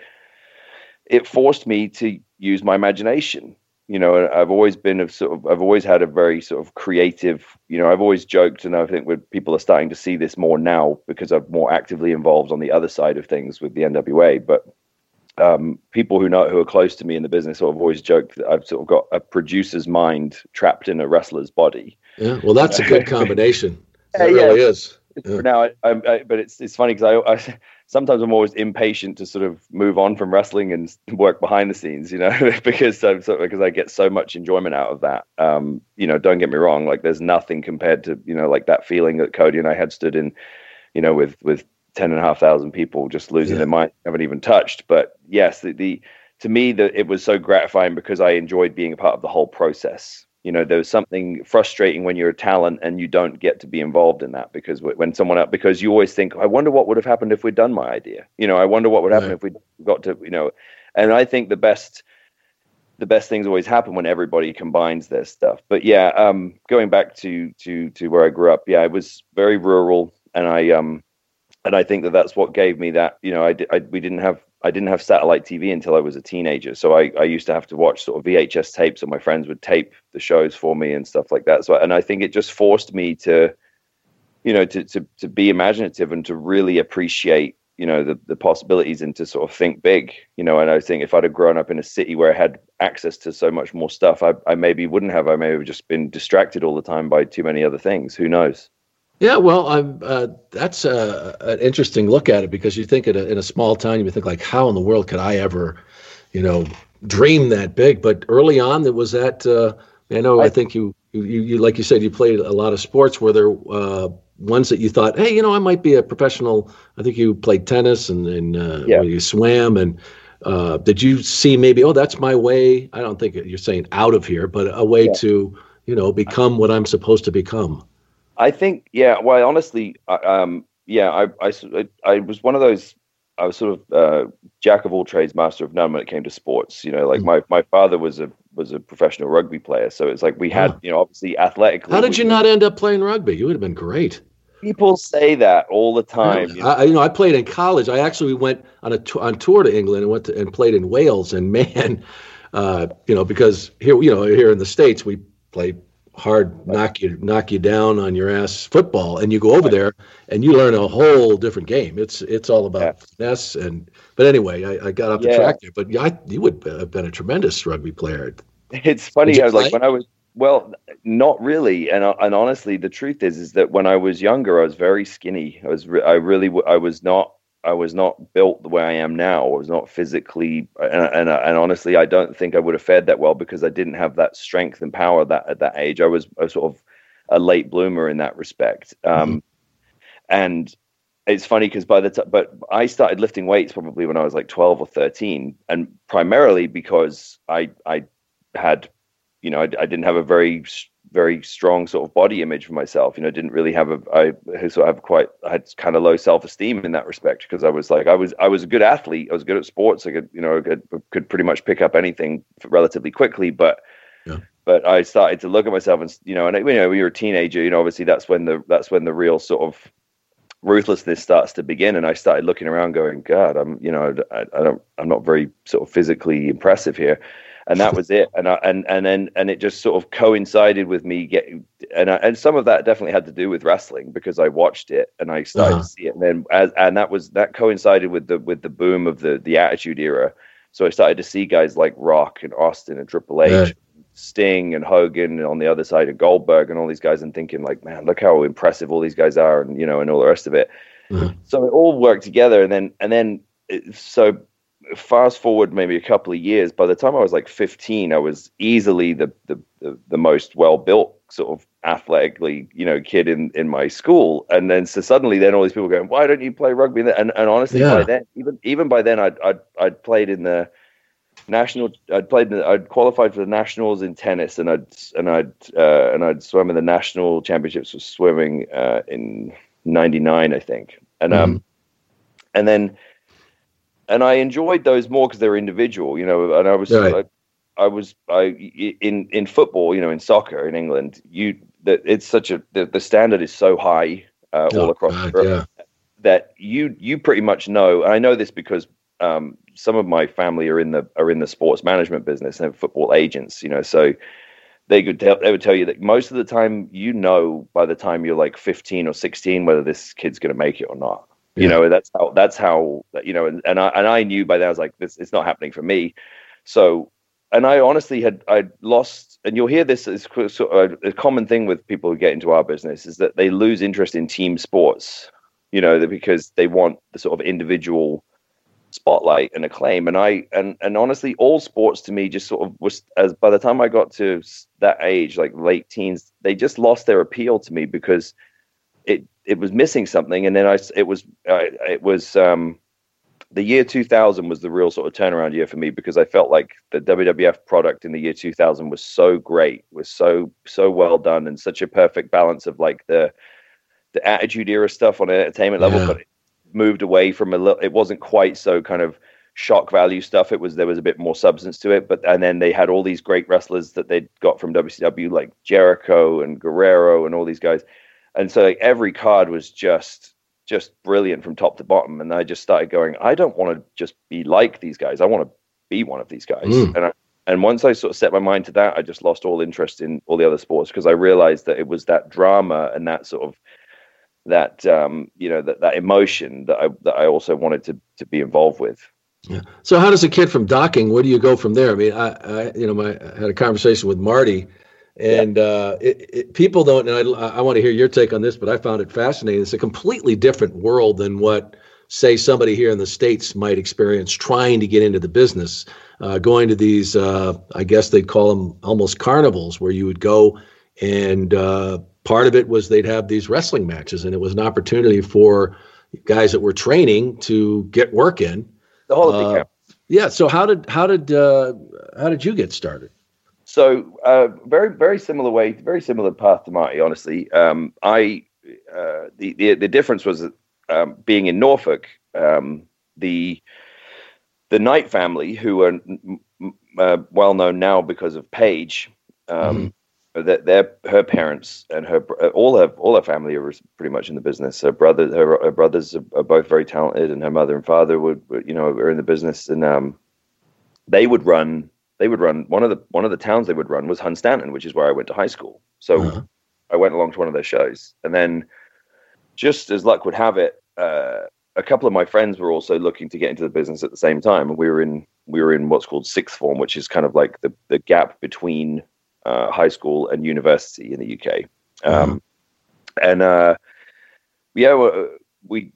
it forced me to use my imagination you know, I've always been of sort of, I've always had a very sort of creative, you know, I've always joked, and I think people are starting to see this more now because I'm more actively involved on the other side of things with the NWA. But um, people who know who are close to me in the business sort of always joked that I've sort of got a producer's mind trapped in a wrestler's body. Yeah, well, that's a good *laughs* combination. It yeah, really yeah. is. Yeah. now, I, I, but it's it's funny because I, I sometimes I'm always impatient to sort of move on from wrestling and *laughs* work behind the scenes, you know, *laughs* because I'm of, because I get so much enjoyment out of that. Um, you know, don't get me wrong, like there's nothing compared to, you know, like that feeling that Cody and I had stood in, you know, with, with 10 and a half thousand people just losing yeah. their mind, haven't even touched. But yes, the, the to me that it was so gratifying because I enjoyed being a part of the whole process you know there was something frustrating when you're a talent and you don't get to be involved in that because when someone else because you always think i wonder what would have happened if we'd done my idea you know i wonder what would happen right. if we got to you know and i think the best the best things always happen when everybody combines their stuff but yeah um going back to to to where i grew up yeah it was very rural and i um and i think that that's what gave me that you know i, I we didn't have I didn't have satellite TV until I was a teenager. So I, I used to have to watch sort of VHS tapes, and my friends would tape the shows for me and stuff like that. So, and I think it just forced me to, you know, to to to be imaginative and to really appreciate, you know, the the possibilities and to sort of think big, you know. And I think if I'd have grown up in a city where I had access to so much more stuff, I, I maybe wouldn't have. I may have just been distracted all the time by too many other things. Who knows? Yeah, well, I'm, uh, that's a, an interesting look at it because you think in a, in a small town, you think like, how in the world could I ever, you know, dream that big? But early on, there was that. Uh, I know. I, I think you, you, you, like you said, you played a lot of sports. Were there uh, ones that you thought, hey, you know, I might be a professional? I think you played tennis and, and uh, yeah. you swam. And uh, did you see maybe, oh, that's my way? I don't think you're saying out of here, but a way yeah. to, you know, become what I'm supposed to become. I think, yeah. Well, honestly, um, yeah, I, I, I was one of those. I was sort of uh, jack of all trades, master of none when it came to sports. You know, like mm. my, my father was a was a professional rugby player, so it's like we had, you know, obviously athletically. How did you not end up playing rugby? You would have been great. People say that all the time. You know? I, you know, I played in college. I actually went on a t- on tour to England and went to, and played in Wales. And man, *laughs* uh, you know, because here, you know, here in the states we play hard knock you knock you down on your ass football and you go over there and you learn a whole different game. It's it's all about yeah. finesse and but anyway i, I got off the yeah. track there but yeah, you would have been a tremendous rugby player. It's funny i was like when i was well not really and uh, and honestly the truth is is that when i was younger i was very skinny. I was i really i was not I was not built the way I am now. I was not physically, and, and, and honestly, I don't think I would have fared that well because I didn't have that strength and power that at that age. I was, sort of a late bloomer in that respect. Um, mm-hmm. And it's funny because by the time, but I started lifting weights probably when I was like 12 or 13, and primarily because I, I had, you know, I, I didn't have a very very strong sort of body image for myself. You know, didn't really have a I sort of have quite I had kind of low self esteem in that respect because I was like I was I was a good athlete. I was good at sports. I could you know could, could pretty much pick up anything relatively quickly, but. Yeah. But I started to look at myself, and you know, and you know, when you're a teenager, you know, obviously that's when the that's when the real sort of ruthlessness starts to begin and i started looking around going god i'm you know I, I, don't i'm not very sort of physically impressive here and that was it. And I, and and then and it just sort of coincided with me getting and I, and some of that definitely had to do with wrestling because I watched it and I started uh-huh. to see it. And then as, and that was that coincided with the with the boom of the the Attitude Era. So I started to see guys like Rock and Austin and Triple H. Yeah. Sting and Hogan and on the other side of Goldberg and all these guys and thinking like, man, look how impressive all these guys are and you know and all the rest of it. Uh-huh. So it all worked together and then and then so fast forward maybe a couple of years, by the time I was like 15, I was easily the the, the, the most well built sort of athletically, you know, kid in, in my school. And then so suddenly then all these people going, why don't you play rugby? And and honestly, yeah. by then, even even by then, I'd I'd, I'd played in the national. I'd played. The, I'd qualified for the nationals in tennis, and I'd and I'd uh, and I'd swum in the national championships for swimming uh, in '99, I think, and um, mm-hmm. and then and I enjoyed those more because they're individual, you know. And I was, right. I, I, was, I in in football, you know, in soccer in England, you that it's such a the, the standard is so high uh, oh, all across God, Europe yeah. that you you pretty much know. And I know this because um, some of my family are in the are in the sports management business and football agents, you know, so they could tell they would tell you that most of the time you know by the time you're like 15 or 16 whether this kid's going to make it or not you yeah. know that's how that's how you know and, and i and i knew by then i was like this it's not happening for me so and i honestly had i lost and you'll hear this as sort of a common thing with people who get into our business is that they lose interest in team sports you know because they want the sort of individual spotlight and acclaim and i and and honestly all sports to me just sort of was as by the time i got to that age like late teens they just lost their appeal to me because it it was missing something and then i it was uh, it was um the year 2000 was the real sort of turnaround year for me because i felt like the wwf product in the year 2000 was so great was so so well done and such a perfect balance of like the the attitude era stuff on an entertainment level yeah. but it moved away from a little. It wasn't quite so kind of shock value stuff. It was there was a bit more substance to it. But and then they had all these great wrestlers that they'd got from WCW, like Jericho and Guerrero and all these guys. And so like, every card was just just brilliant from top to bottom. And I just started going, I don't want to just be like these guys. I want to be one of these guys. Mm. And I, and once I sort of set my mind to that, I just lost all interest in all the other sports because I realized that it was that drama and that sort of that um, you know that, that emotion that I that I also wanted to to be involved with. Yeah. So how does a kid from docking? Where do you go from there? I mean, I, I you know, my, I had a conversation with Marty, and uh, it, it, people don't. And I, I want to hear your take on this, but I found it fascinating. It's a completely different world than what, say, somebody here in the states might experience trying to get into the business. Uh, going to these, uh, I guess they'd call them almost carnivals, where you would go and uh, part of it was they'd have these wrestling matches, and it was an opportunity for guys that were training to get work in. The whole uh, yeah. So how did how did uh, how did you get started? So uh, very very similar way, very similar path to Marty. Honestly, um, I uh, the, the the difference was um, being in Norfolk. Um, the the Knight family, who are uh, well known now because of Paige, um, mm-hmm that their her parents and her all her all her family are pretty much in the business. Her brother, her, her brothers are, are, both very talented, and her mother and father would, you know, are in the business, and um, they would run. They would run one of the one of the towns they would run was Hunstanton, which is where I went to high school. So uh-huh. I went along to one of their shows, and then just as luck would have it, uh, a couple of my friends were also looking to get into the business at the same time, and we were in we were in what's called sixth form, which is kind of like the the gap between uh, high school and university in the UK. Um, mm-hmm. And uh, yeah, we,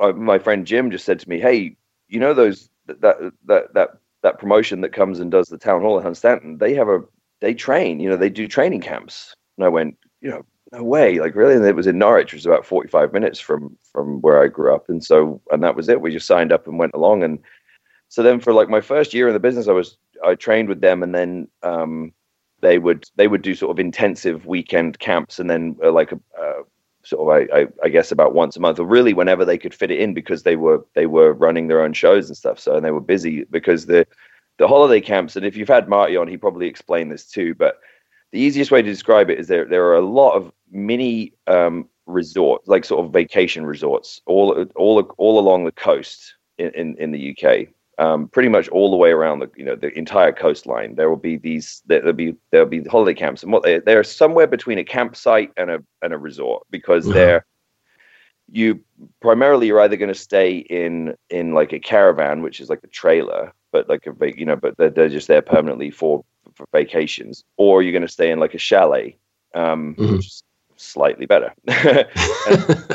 uh, my friend Jim just said to me, "Hey, you know those that that that that promotion that comes and does the town hall at Hunstanton? They have a they train, you know, they do training camps." And I went, you know, no way, like really? And it was in Norwich, which was about forty five minutes from from where I grew up, and so and that was it. We just signed up and went along, and so then for like my first year in the business, I was I trained with them, and then um, they would they would do sort of intensive weekend camps and then uh, like a sort of I, I, I, guess about once a month or really whenever they could fit it in because they were they were running their own shows and stuff so and they were busy because the the holiday camps and if you've had Marty on he probably explained this too but the easiest way to describe it is there there are a lot of mini um, resorts like sort of vacation resorts all all all along the coast in, in, in the UK um, pretty much all the way around the you know the entire coastline. There will be these there'll be there'll be holiday camps, and what they they're somewhere between a campsite and a and a resort because mm-hmm. they're you primarily you're either going to stay in in like a caravan, which is like a trailer, but like a you know, but they're, they're just there permanently for for vacations, or you're going to stay in like a chalet, um, mm-hmm. which is slightly better, *laughs* *laughs*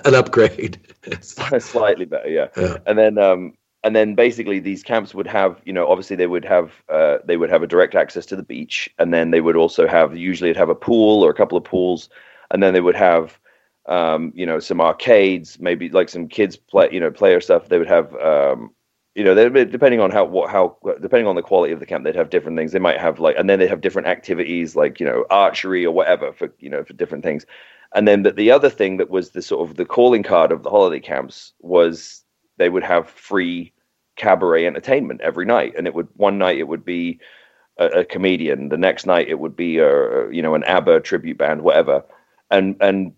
an upgrade, *laughs* slightly better, yeah. yeah. And then um, and then basically these camps would have you know obviously they would have uh, they would have a direct access to the beach and then they would also have usually it'd have a pool or a couple of pools and then they would have um, you know some arcades maybe like some kids play you know player stuff they would have um, you know, they depending on how what how depending on the quality of the camp, they'd have different things. They might have like, and then they have different activities like you know archery or whatever for you know for different things. And then but the other thing that was the sort of the calling card of the holiday camps was they would have free cabaret entertainment every night, and it would one night it would be a, a comedian, the next night it would be a you know an ABBA tribute band, whatever, and and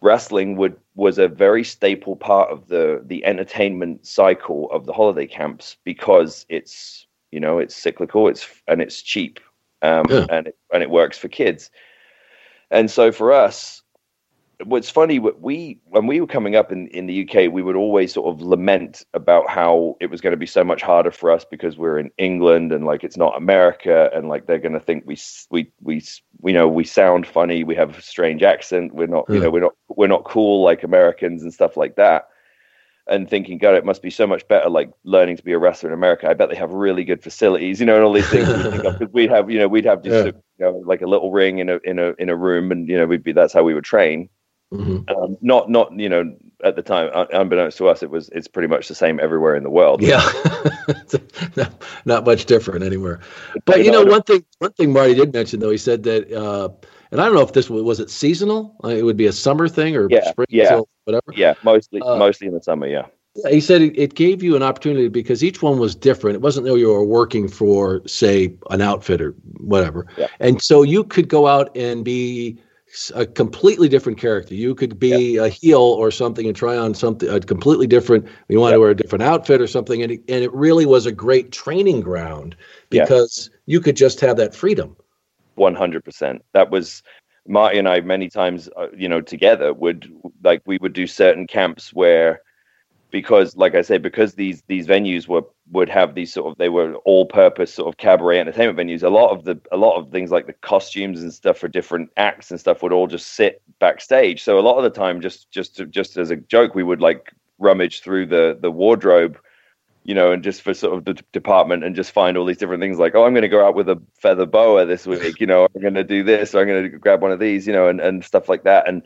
wrestling would was a very staple part of the the entertainment cycle of the holiday camps because it's you know it's cyclical it's and it's cheap um, yeah. and it, and it works for kids. And so for us what's funny we when we were coming up in, in the UK we would always sort of lament about how it was going to be so much harder for us because we're in England and like it's not America and like they're going to think we we we we know we sound funny we have a strange accent we're not you know we're not we're not cool like Americans and stuff like that. And thinking god it must be so much better like learning to be a wrestler in America. I bet they have really good facilities you know and all these things we we'd have you know we'd have just yeah. you know, like a little ring in a in a in a room and you know we'd be that's how we would train Mm-hmm. Um, not, not you know, at the time, unbeknownst to us, it was it's pretty much the same everywhere in the world. Yeah, *laughs* not, not, much different anywhere. But you know, one thing, one thing Marty did mention though, he said that, uh, and I don't know if this was, was it seasonal. Uh, it would be a summer thing or yeah, spring, yeah, whatever. Yeah, mostly, uh, mostly in the summer. Yeah. He said it, it gave you an opportunity because each one was different. It wasn't though you were working for, say, an outfit or whatever. Yeah. And so you could go out and be a completely different character. You could be a heel or something and try on something a completely different. You want to wear a different outfit or something, and it, and it really was a great training ground because you could just have that freedom. One hundred percent. That was Marty and I many times, uh, you know, together would like we would do certain camps where because like i say because these these venues were would have these sort of they were all purpose sort of cabaret entertainment venues. A lot of the a lot of things like the costumes and stuff for different acts and stuff would all just sit backstage. So a lot of the time just just to, just as a joke we would like rummage through the the wardrobe you know and just for sort of the department and just find all these different things like oh i'm going to go out with a feather boa this week you know i'm going to do this or i'm going to grab one of these you know and, and stuff like that. And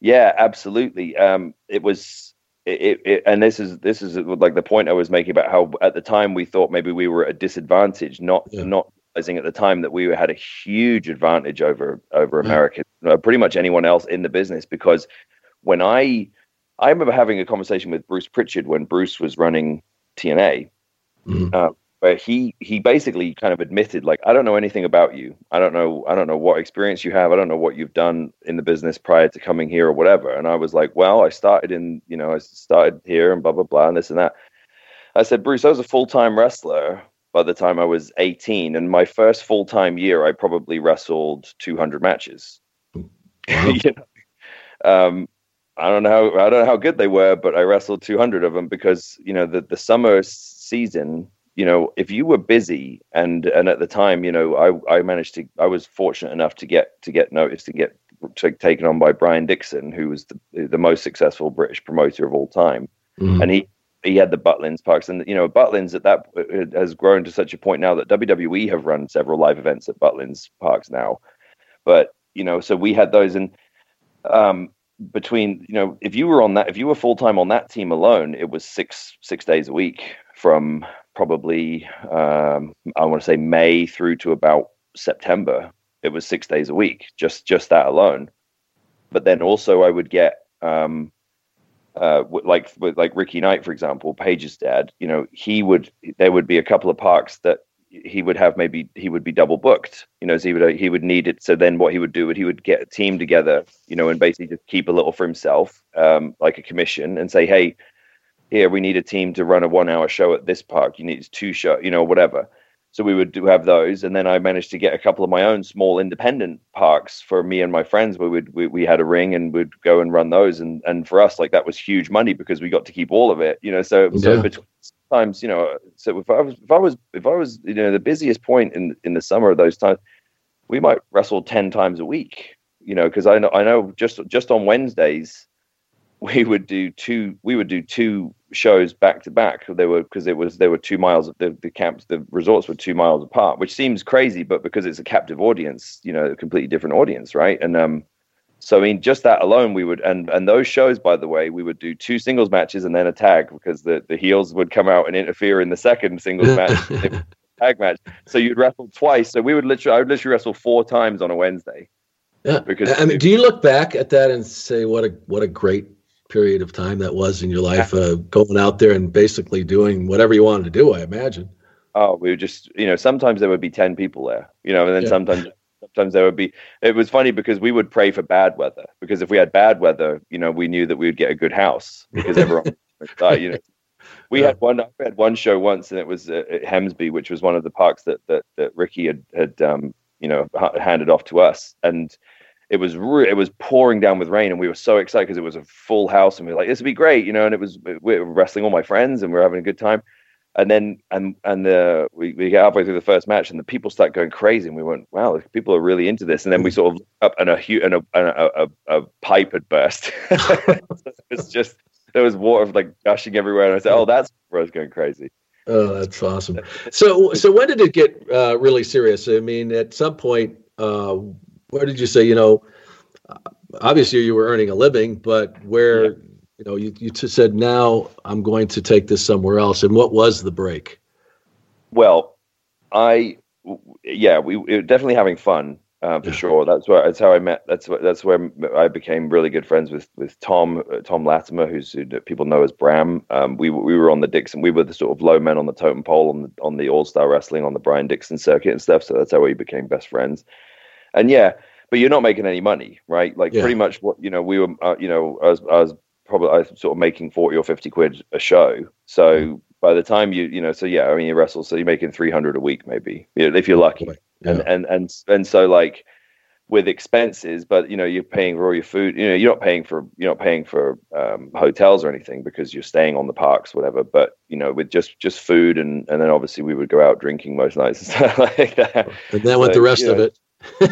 yeah absolutely. Um it was it, it, and this is this is like the point I was making about how at the time we thought maybe we were at a disadvantage, not yeah. not realizing at the time that we had a huge advantage over over America, uh, pretty much anyone else in the business. Because when I I remember having a conversation with Bruce Pritchard when Bruce was running TNA, mm-hmm. uh, where he he basically kind of admitted like I don't know anything about you. I don't know I don't know what experience you have. I don't know what you've done in the business prior to coming here or whatever. And I was like, well, I started in you know I started here and blah blah blah and this and that. I said, Bruce, I was a full time wrestler by the time I was 18, and my first full time year, I probably wrestled 200 matches. *laughs* you know? um, I don't know how I don't know how good they were, but I wrestled 200 of them because you know the the summer season you know, if you were busy and and at the time, you know, I I managed to I was fortunate enough to get to get noticed to get to, taken on by Brian Dixon, who was the the most successful British promoter of all time, mm. and he he had the Butlins parks, and you know Butlins at that has grown to such a point now that WWE have run several live events at Butlins parks now, but you know, so we had those, and um, between you know, if you were on that, if you were full time on that team alone, it was six six days a week from probably um, I want to say May through to about September. It was six days a week, just just that alone. But then also I would get um, uh, like with like Ricky Knight, for example, Paige's dad. You know, he would there would be a couple of parks that he would have maybe he would be double booked. You know, so he would he would need it. So then what he would do would he would get a team together. You know, and basically just keep a little for himself, um, like a commission, and say, hey here we need a team to run a one hour show at this park. You need two show you know whatever. So we would do have those and then i managed to get a couple of my own small independent parks for me and my friends we would we, we had a ring and would go and run those. And and for us like that was huge money because we got to keep all of it you know? So yeah. so between times you know so if i was if i was if i was you know the busiest point in in the summer of those times we might wrestle 10 times a week you know? Because i know i know just just on wednesdays we would do two we would do two shows back to back they were because it was there were two miles the, the camps the resorts were two miles apart which seems crazy but because it's a captive audience you know a completely different audience right and um So I mean, just that alone, we would and and those shows, by the way, we would do two singles matches and then a tag because the the heels would come out and interfere in the second singles match, *laughs* tag match. So you'd wrestle twice. So we would literally, I would literally wrestle four times on a Wednesday. Yeah, because I mean, do you look back at that and say what a what a great period of time that was in your life, uh, going out there and basically doing whatever you wanted to do? I imagine. Oh, we were just, you know, sometimes there would be ten people there, you know, and then yeah. sometimes *laughs* sometimes there would be it was funny because we would pray for bad weather because if we had bad weather you know we knew that we would get a good house because everyone *laughs* uh, you know we yeah. had one we had one show once and it was uh, at Hemsby which was one of the parks that that, that Ricky had had um, you know handed off to us and it was re- it was pouring down with rain and we were so excited because it was a full house and we were like this would be great you know and it was we were wrestling all my friends and we are having a good time. And then and and the we, we get halfway through the first match and the people start going crazy and we went wow people are really into this. And then we sort of up and a and a and a, a, a pipe had burst. *laughs* It's just there was water like gushing everywhere and i said oh that's where i was going crazy. Oh that's awesome. So so when did it get uh, really serious? I mean at some point uh, where did you say you know obviously you were earning a living but where yeah you know, you, you said now I'm going to take this somewhere else. And what was the break? Well, I, yeah, we, we were definitely having fun uh, for yeah. sure. That's where that's how I met. That's what that's where I became really good friends with with Tom uh, Tom Latimer, who's who people know as Bram. Um, we we were on the Dixon. We were the sort of low men on the totem pole on the on the All Star Wrestling on the Brian Dixon circuit and stuff. So that's how we became best friends. And yeah, but you're not making any money, right? Like yeah. pretty much what you know. We were, uh, you know, I was, I was probably I was sort of making 40 or 50 quid a show. So mm. by the time you, you know, so yeah, I mean, you wrestle, so you're making 300 a week, maybe, if you're lucky. Yeah. And, and, and, and so like with expenses, but you know, you're paying for all your food, you know, you're not paying for, you're not paying for um, hotels or anything because you're staying on the parks, whatever. But, you know, with just, just food. And, and then obviously we would go out drinking most nights and stuff *laughs* like that. And then so, with the rest of know, it.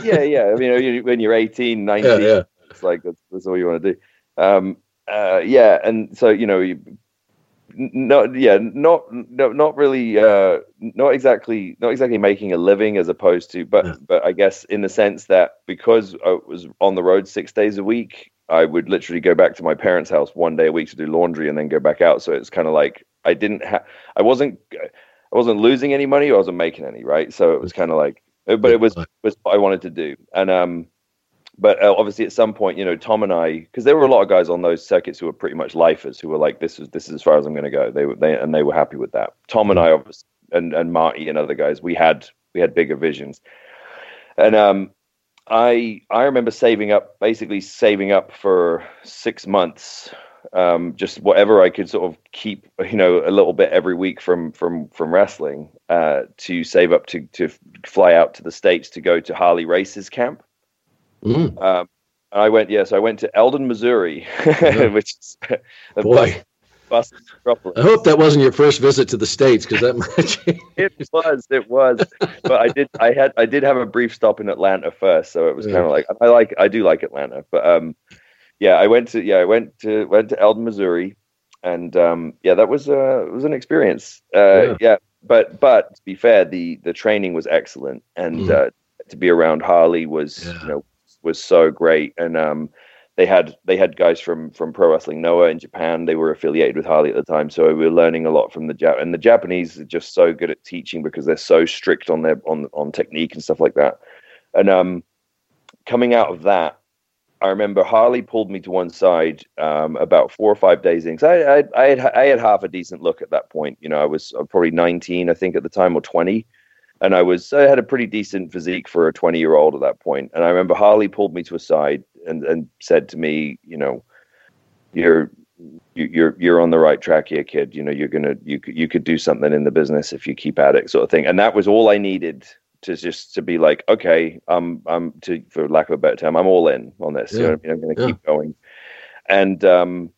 Yeah. Yeah. I mean, when you're 18, 19, yeah, yeah. it's like, that's, that's all you want to do. Um, uh, yeah, and so you know, you, not yeah, not no, not really, uh, not exactly, not exactly making a living as opposed to, but yeah. but I guess in the sense that because I was on the road six days a week, I would literally go back to my parents' house one day a week to do laundry and then go back out. So it's kind of like I didn't have, I wasn't, I wasn't losing any money, I wasn't making any, right? So it was kind of like, but it was was what I wanted to do, and um but uh, obviously at some point you know tom and i because there were a lot of guys on those circuits who were pretty much lifers who were like this is this is as far as i'm going to go. They were they and they were happy with that. Tom and i obviously and and marty and other guys we had we had bigger visions. And um i i remember saving up basically saving up for six months um, just whatever I could sort of keep, you know, a little bit every week from from from wrestling uh, to save up to to fly out to the states to go to Harley Race's camp. Mm. Um, I went, yes, I went to Eldon, Missouri, yeah. *laughs* which is a boy. Bus, I hope that wasn't your first visit to the states because that *laughs* might. it was, it was, but I did, I had, I did have a brief stop in Atlanta first, so it was yeah. kind of like I like, I do like Atlanta, but um, yeah, I went to, yeah, I went to, went to Eldon, Missouri, and um, yeah, that was uh, was an experience. Uh, yeah. yeah. but but to be fair, the the training was excellent, and mm. uh, to be around Harley was yeah. you know was so great, and um, they had they had guys from from Pro Wrestling Noah in Japan. They were affiliated with Harley at the time, so we were learning a lot from the Jap. And the Japanese are just so good at teaching because they're so strict on their on on technique and stuff like that. And um, coming out of that, I remember Harley pulled me to one side um, about four or five days in. Cause I, I, I, had I had half a decent look at that point. You know, I was probably 19, I think, at the time, or 20 and I was I had a pretty decent physique for a 20 year old at that point. And I remember Harley pulled me to a side and and said to me, you know, you're you're you're on the right track here, kid. You know, you're gonna you you could do something in the business if you keep at it, sort of thing. And that was all I needed to just to be like, okay, I'm I'm to for lack of a better term, I'm all in on this. Yeah. You know I am gonna yeah. keep going. And um,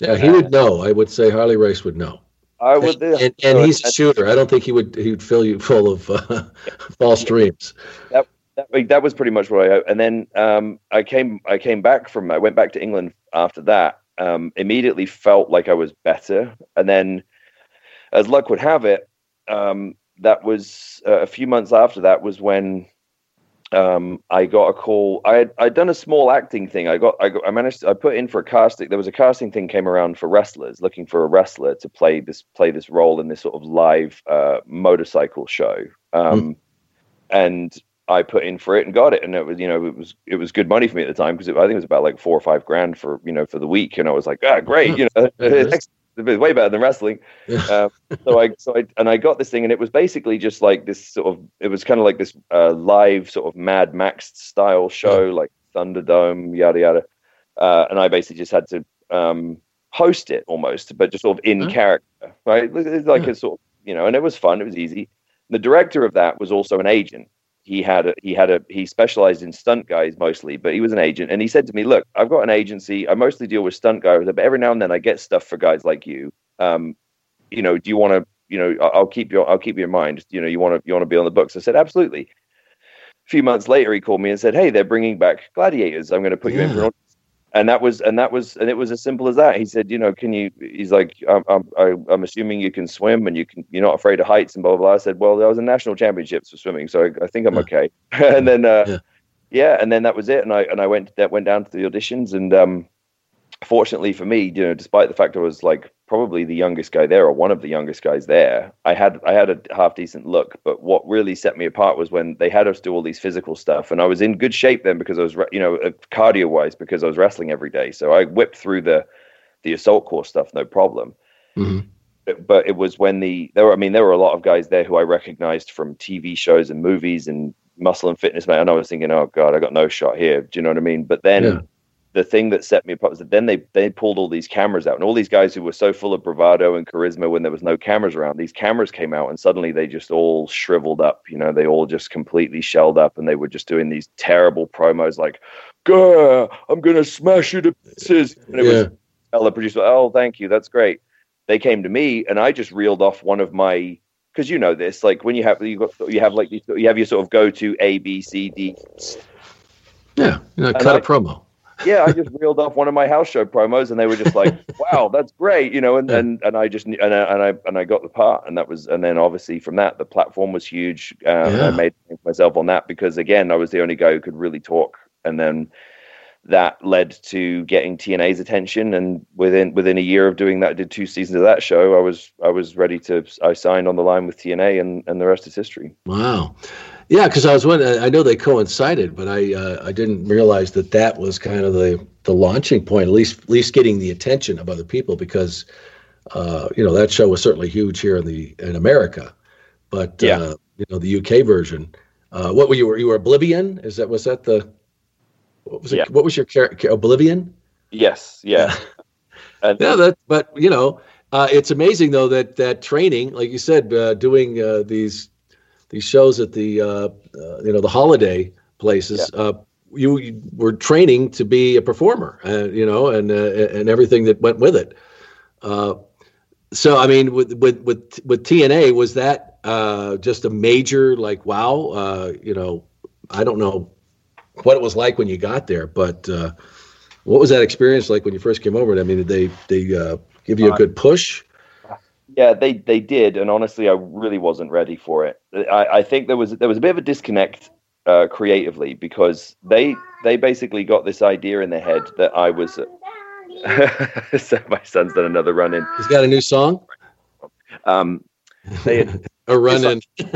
yeah, he would know. I would say Harley Race would know. I would. And, and he's a shooter. I don't think he would. He would fill you full of uh, *laughs* false dreams. That, that that was pretty much what I. And then um, I came. I came back from. I went back to England after that. Um, immediately felt like I was better, and then, as luck would have it, um, that was uh, a few months after that was when um, I got a call. I had I'd done a small acting thing. I got I got I managed. To, I put in for a casting. There was a casting thing came around for wrestlers, looking for a wrestler to play this play this role in this sort of live uh, motorcycle show. Um, mm. And I put in for it and got it, and it was you know it was it was good money for me at the time because I think it was about like four or five grand for you know for the week, and I was like ah great, you know *laughs* it's way better than wrestling. um, so I so I and I got this thing, and it was basically just like this sort of it was kind of like this uh, live sort of Mad Max style show, yeah. like Thunderdome, yada yada, uh, and I basically just had to um, host it almost, but just sort of in character, right? It's like yeah. a sort of you know, and it was fun, it was easy. The director of that was also an agent, he had a he had a he specialized in stunt guys mostly, but he was an agent. And he said to me, "Look, I've got an agency. I mostly deal with stunt guys, but every now and then I get stuff for guys like you. Um, you know, do you want to? You know, I'll keep your I'll keep your mind. You know, you want to you want to be on the books." I said, "Absolutely." A few months later, he called me and said, "Hey, they're bringing back Gladiators. I'm going to put yeah. you in for an and that was and that was and it was as simple as that he said you know can you he's like i'm i'm, I'm assuming you can swim and you can you're not afraid of heights and blah blah, blah. i said well there was a national championships for swimming so i, I think i'm yeah. okay *laughs* and then uh, yeah. yeah. and then that was it and i and i went that went down to the auditions and um fortunately for me you know despite the fact i was like probably the youngest guy there or one of the youngest guys there. I had I had a half decent look, but what really set me apart was when they had us do all these physical stuff, and I was in good shape then because I was you know uh, cardio wise because I was wrestling every day, so I whipped through the the assault course stuff no problem. Mm-hmm. But, but it was when the there were I mean there were a lot of guys there who I recognized from TV shows and movies and muscle and fitness man, and I was thinking, oh god, I got no shot here. Do you know what I mean? But then. Yeah the thing that set me apart was that then they they pulled all these cameras out and all these guys who were so full of bravado and charisma when there was no cameras around these cameras came out and suddenly they just all shriveled up you know they all just completely shelled up and they were just doing these terrible promos like Gah, i'm gonna smash you to pieces. And it yeah. was tell the producer oh thank you that's great. They came to me and i just reeled off one of my because you know this like when you have you got you have like you have your sort of go to a b c d. Yeah you know, cut I, a promo yeah, I just reeled off one of my house show promos, and they were just like, *laughs* "Wow, that's great," you know. And and, and I just and I, and I and I got the part, and that was and then obviously from that the platform was huge. Um, yeah. I made myself on that because again I was the only guy who could really talk, and then that led to getting TNA's attention. And within within a year of doing that, I did two seasons of that show. I was I was ready to I signed on the line with TNA, and and the rest is history. Wow. Yeah, because I was wondering. I know they coincided, but I uh, I didn't realize that that was kind of the the launching point. At least at least getting the attention of other people because uh, you know that show was certainly huge here in the in America, but yeah. uh, you know the UK version. Uh, what were you were you were Oblivion? Is that was that the what was it? Yeah. What was your character? Oblivion? Yes. Yeah. *laughs* yeah. That. But you know, uh, it's amazing though that that training, like you said, uh, doing uh, these these shows at the uh, uh, you know the holiday places. Yeah. Uh, you, you, were training to be a performer, uh, you know, and uh, and everything that went with it. Uh, so I mean, with with with with TNA, was that just a major like wow? you know, I don't know what it was like when you got there, but what was that experience like when you first came over? I mean, did they they give you a good push? Yeah, they they did, and honestly, I really wasn't ready for it. I, I think there was there was a bit of a disconnect uh, creatively because they they basically got this idea in their head that I was. *laughs* so my son's done another run in. He's got a new song. Um, they had *laughs* a run in. *laughs*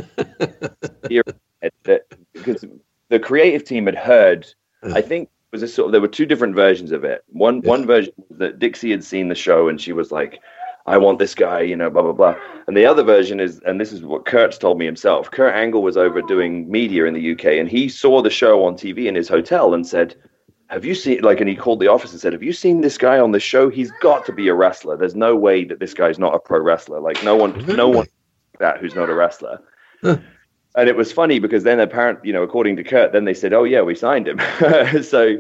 because the creative team had heard. I think was a sort of there were two different versions of it. One yeah. one version that Dixie had seen the show and she was like, I want this guy, you know, blah blah blah. And the other version is, and this is what Kurt's told me himself. Kurt Angle was over doing media in the UK, and he saw the show on TV in his hotel and said, "Have you seen?" Like, and he called the office and said, "Have you seen this guy on the show? He's got to be a wrestler. There's no way that this guy's not a pro wrestler. Like, no one, no one that who's not a wrestler." And it was funny because then, apparently, you know, according to Kurt, then they said, "Oh yeah, we signed him." *laughs* so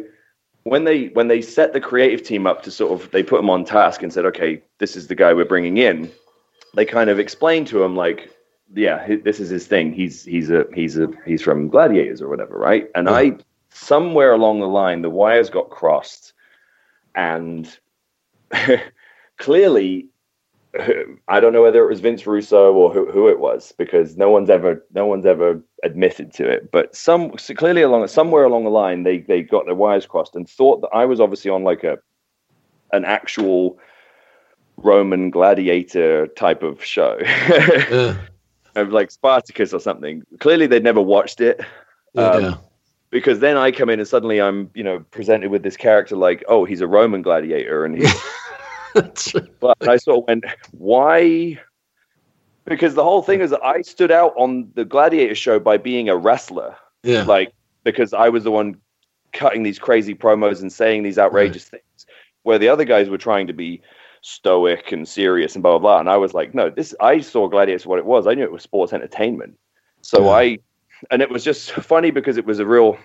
when they when they set the creative team up to sort of they put them on task and said, okay, this is the guy we're bringing in. They kind of explained to him like, yeah, this is his thing. He's he's a he's a he's from Gladiators or whatever, right? And I mm-hmm. somewhere along the line the wires got crossed, and *laughs* clearly I don't know whether it was Vince Russo or who, who it was because no one's ever no one's ever admitted to it. But some so clearly along somewhere along the line they they got their wires crossed and thought that I was obviously on like a an actual Roman gladiator type of show, *laughs* yeah. of like Spartacus or something. Clearly they'd never watched it. Um, yeah. Because then I come in and suddenly I'm, you know, presented with this character like, oh, he's a Roman gladiator, and he's *laughs* but I sort of went, why? Because the whole thing is that I stood out on the Gladiator show by being a wrestler. Yeah. Like, because I was the one cutting these crazy promos and saying these outrageous right. things, where the other guys were trying to be stoic and serious and blah, blah, blah. And I was like, no, this, I saw Gladiator for what it was. I knew it was sports entertainment. So yeah. I, and it was just funny because it was a real,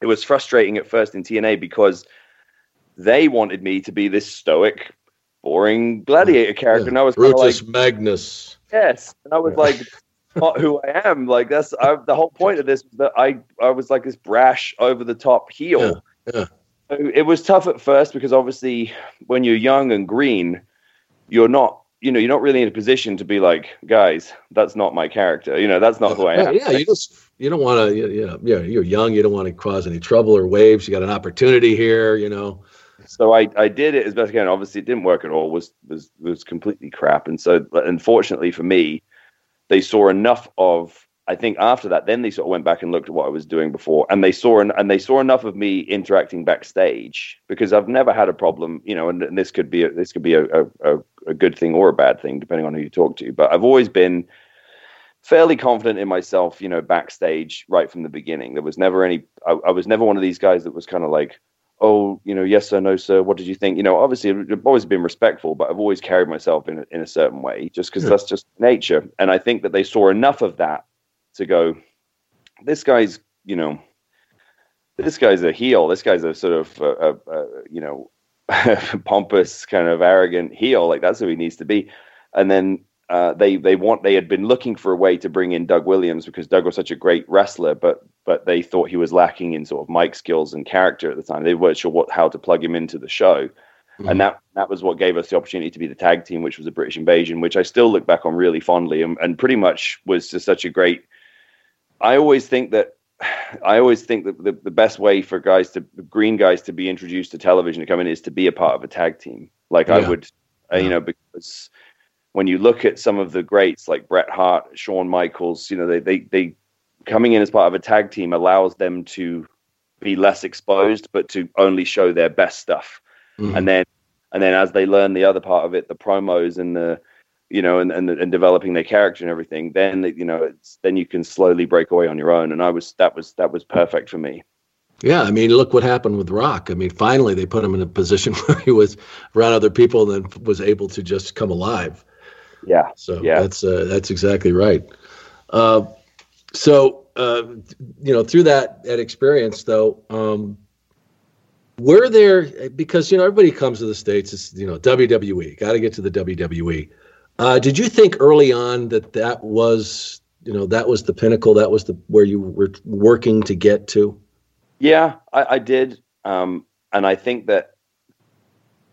it was frustrating at first in TNA because they wanted me to be this stoic boring gladiator character. Yeah. And I was Brutus like, Magnus. Yes. And I was yeah. like, not who I am. Like that's I, the whole point of this was that I I was like this brash, over the top heel. Yeah. It was tough at first because obviously when you're young and green, you're not you know you're not really in a position to be like guys that's not my character you know that's not who i am yeah you just you don't want to you know yeah you're young you don't want to cause any trouble or waves you got an opportunity here you know so I, I did it as best I can. Obviously, it didn't work at all. was was was completely crap. And so, unfortunately for me, they saw enough of. I think after that, then they sort of went back and looked at what I was doing before, and they saw and, and they saw enough of me interacting backstage because I've never had a problem, you know. And, and this could be a, this could be a, a, a good thing or a bad thing depending on who you talk to. But I've always been fairly confident in myself, you know, backstage right from the beginning. There was never any. I, I was never one of these guys that was kind of like oh, you know, yes sir, no sir, what did you think? You know, obviously I've always been respectful, but I've always carried myself in a, in a certain way, just because yeah. that's just nature. And I think that they saw enough of that to go, this guy's, you know, this guy's a heel. This guy's a sort of, a, a, a, you know, *laughs* pompous, kind of arrogant heel. Like that's who he needs to be. And then uh, they they want they had been looking for a way to bring in Doug Williams because Doug was such a great wrestler, but but they thought he was lacking in sort of mic skills and character at the time. They weren't sure what how to plug him into the show, mm-hmm. and that that was what gave us the opportunity to be the tag team, which was a British Invasion, which I still look back on really fondly, and, and pretty much was just such a great. I always think that. *sighs* I always think that the, the best way for guys to green guys to be introduced to television to come in is to be a part of a tag team. Like yeah. I would, uh, you know, because when you look at some of the greats like Bret Hart, Shawn Michaels, you know, they, they, they coming in as part of a tag team allows them to be less exposed, but to only show their best stuff. Mm-hmm. And then, and then as they learn the other part of it, the promos and the, you know, and, and, and developing their character and everything, then, you know, it's, then you can slowly break away on your own. And I was, that was, that was perfect for me. Yeah, I mean, look what happened with Rock. I mean, finally they put him in a position *laughs* where he was around other people and then was able to just come alive. Yeah. So yeah. that's uh, that's exactly right. Uh, so uh, you know, through that that experience, though, um, were there because you know everybody comes to the states. It's you know WWE. Got to get to the WWE. Uh, did you think early on that that was you know that was the pinnacle? That was the where you were working to get to? Yeah, I, I did, um, and I think that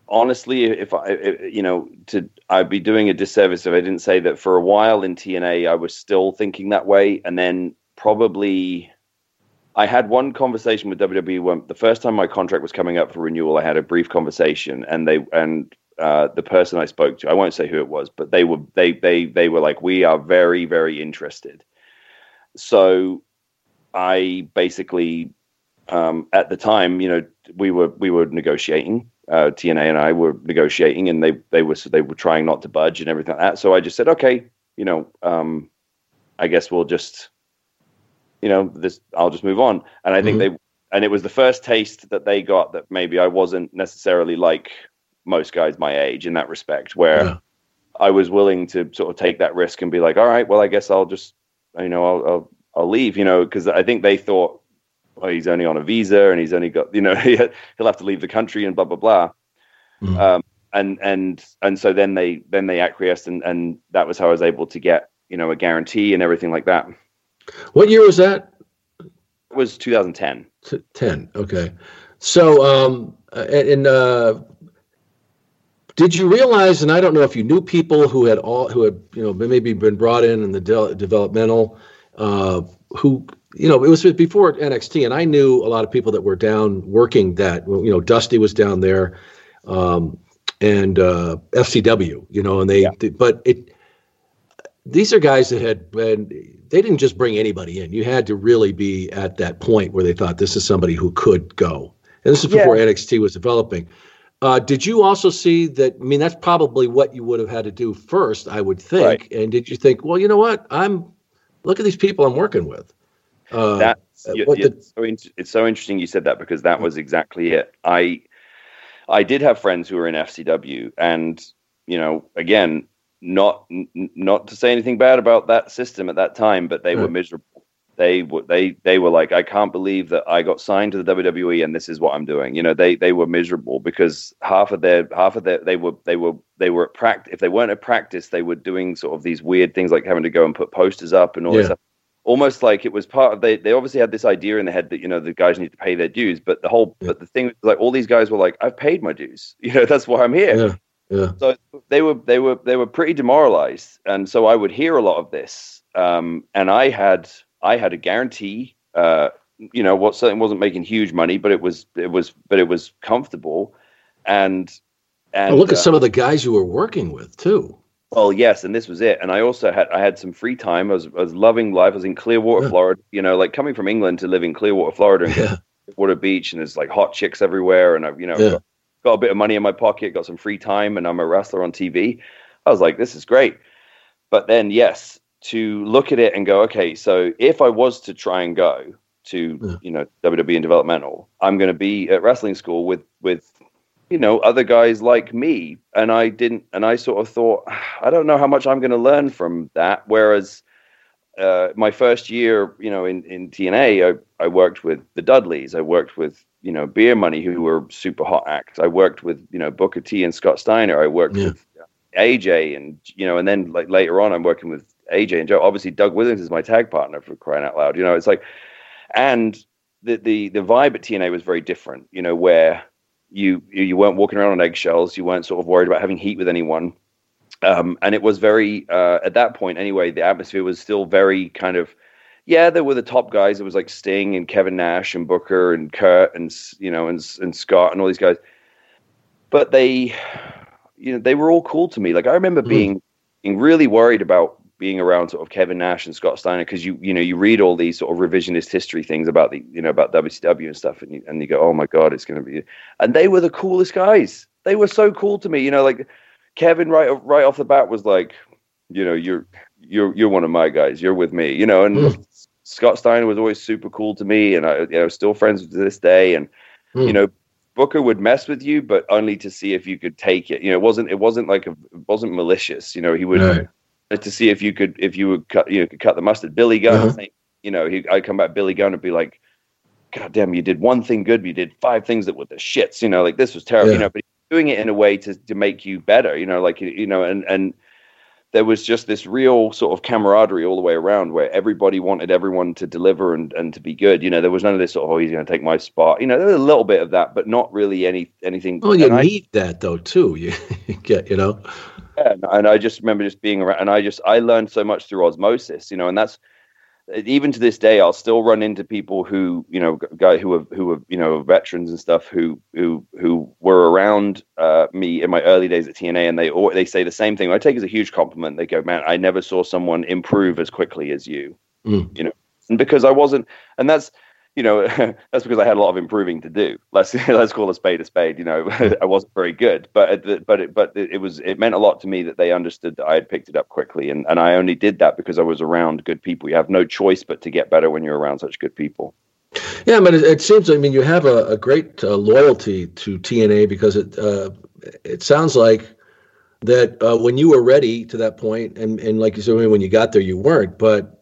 honestly, if I, if, you know, to I'd be doing a disservice if I didn't say that for a while in TNA I was still thinking that way, and then probably I had one conversation with WWE when the first time my contract was coming up for renewal. I had a brief conversation, and they and uh, the person I spoke to, I won't say who it was, but they were they they they were like, we are very very interested. So I basically um, at the time, you know, we were we were negotiating uh, TNA and I were negotiating, and they they were they were trying not to budge and everything like that. So I just said, okay, you know, um, I guess we'll just, you know, this I'll just move on. And I think mm-hmm. they and it was the first taste that they got that maybe I wasn't necessarily like most guys my age in that respect, where yeah. I was willing to sort of take that risk and be like, all right, well, I guess I'll just, you know, I'll I'll, I'll leave, you know, because I think they thought well, he's only on a visa and he's only got, you know, *laughs* he'll have to leave the country and blah blah blah. Mm. Um, and and and so then they then they acquiesced and and that was how I was able to get you know a guarantee and everything like that. What year was that? It was 2010. 10. Okay. So um and uh did you realize? And I don't know if you knew people who had all who had you know maybe been brought in in the de- developmental, uh, who you know it was before NXT, and I knew a lot of people that were down working that. You know, Dusty was down there, um, and uh, FCW. You know, and they, yeah. they but it. These are guys that had been. They didn't just bring anybody in. You had to really be at that point where they thought this is somebody who could go. And this is before yeah. NXT was developing. Uh, did you also see that? I mean, that's probably what you would have had to do first, I would think. Right. And did you think, well, you know what? I'm look at these people I'm working with. Uh, that's uh, you, the, so in, it's so interesting you said that because that was exactly it. I I did have friends who were in FCW, and you know, again, not n- not to say anything bad about that system at that time, but they were miserable they were they they were like, I can't believe that I got signed to the WWE and this is what I'm doing. You know, they they were miserable because half of their half of their they were they were they were at practice. If they weren't at practice, they were doing sort of these weird things like having to go and put posters up and all yeah. this stuff. Almost like it was part of they they obviously had this idea in their head that you know the guys need to pay their dues, but the whole but the thing like all these guys were like, I've paid my dues. *laughs* You know, that's why I'm here. Yeah. Yeah. So they were they were they were pretty demoralized, and so I would hear a lot of this. Um, and I had I had a guarantee. Uh, you know, what certainly wasn't making huge money, but it was it was but it was comfortable. And and look at uh, some of the guys you were working with too. Well, yes, and this was it. And I also had I had some free time. I was I was loving life. I was in Clearwater, yeah. Florida. You know, like coming from England to live in Clearwater, Florida, and yeah. Water Beach, and there's like hot chicks everywhere. And I've you know yeah. got, got a bit of money in my pocket, got some free time, and I'm a wrestler on TV. I was like, this is great. But then, yes, to look at it and go, okay, so if I was to try and go to yeah. you know WWE and developmental, I'm going to be at wrestling school with with you know other guys like me, and I didn't, and I sort of thought, *sighs* I don't know how much I'm going to learn from that. Whereas uh, my first year, you know, in in TNA, I I worked with the Dudleys, I worked with you know Beer Money, who were super hot acts. I worked with you know Booker T and Scott Steiner. I worked yeah. with AJ, and you know, and then like later on, I'm working with AJ and Joe. Obviously, Doug Williams is my tag partner for crying out loud. You know, it's like, and the the the vibe at TNA was very different. You know, where you you weren't walking around on eggshells. You weren't sort of worried about having heat with anyone. Um, and it was very uh, at that point anyway. The atmosphere was still very kind of yeah. There were the top guys. It was like Sting and Kevin Nash and Booker and Kurt and you know and and Scott and all these guys. But they, you know, they were all cool to me. Like I remember mm. being being really worried about being around sort of Kevin Nash and Scott Steiner because you you know you read all these sort of revisionist history things about the you know about WCW and stuff and you and you go oh my god it's going to be and they were the coolest guys they were so cool to me you know like Kevin right right off the bat was like you know you're you're you're one of my guys you're with me you know and mm. Scott Steiner was always super cool to me and I you know still friends to this day and mm. you know Booker would mess with you, but only to see if you could take it. You know, it wasn't it wasn't like a, it wasn't malicious. You know, he would right to see if you could if you would cut you know, could cut the mustard. Billy Gunn, uh-huh. you know, he, I'd come back Billy Gunn and be like, God damn, you did one thing good, but you did five things that were the shits. You know, like this was terrible. Yeah. You know, but doing it in a way to to make you better. You know, like you know, and and there was just this real sort of camaraderie all the way around where everybody wanted everyone to deliver and, and to be good. You know, there was none of this sort of, oh, he's going to take my spot. You know, there was a little bit of that, but not really any anything. Well, you and need I, that though, too. *laughs* You get, you know. Yeah, and I just remember just being around, and I just I learned so much through osmosis, you know, and that's even to this day, I'll still run into people who you know, guy who are who are you know veterans and stuff who who who were around uh, me in my early days at TNA, and they they say the same thing. I take as a huge compliment. They go, "Man, I never saw someone improve as quickly as you," mm. you know, and because I wasn't, and that's you know, *laughs* that's because I had a lot of improving to do. Let's *laughs* let's call a spade a spade. You know, *laughs* I wasn't very good, but but it, but it was it meant a lot to me that they understood that I had picked it up quickly, and and I only did that because I was around good people. You have no choice but to get better when you're around such good people. Yeah, but it, it seems. I mean, you have a, a great uh, loyalty to TNA because it uh, it sounds like that uh, when you were ready to that point, and and like you said, when you got there, you weren't, but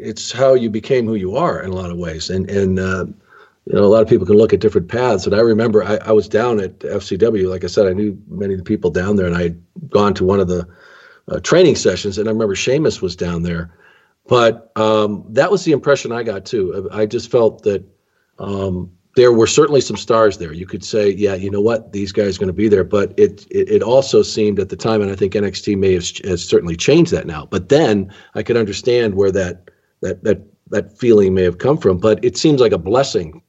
it's how you became who you are in a lot of ways. And and uh, you know, a lot of people can look at different paths. And I remember I, I, was down at FCW. Like I said, I knew many of the people down there, and I had gone to one of the uh, training sessions. And I remember Sheamus was down there. But um, that was the impression I got too. I just felt that um, there were certainly some stars there. You could say, yeah, you know what, these guys are going to be there. But it, it, it also seemed at the time, and I think NXT may have has certainly changed that now. But then I could understand where that that that that feeling may have come from. But it seems like a blessing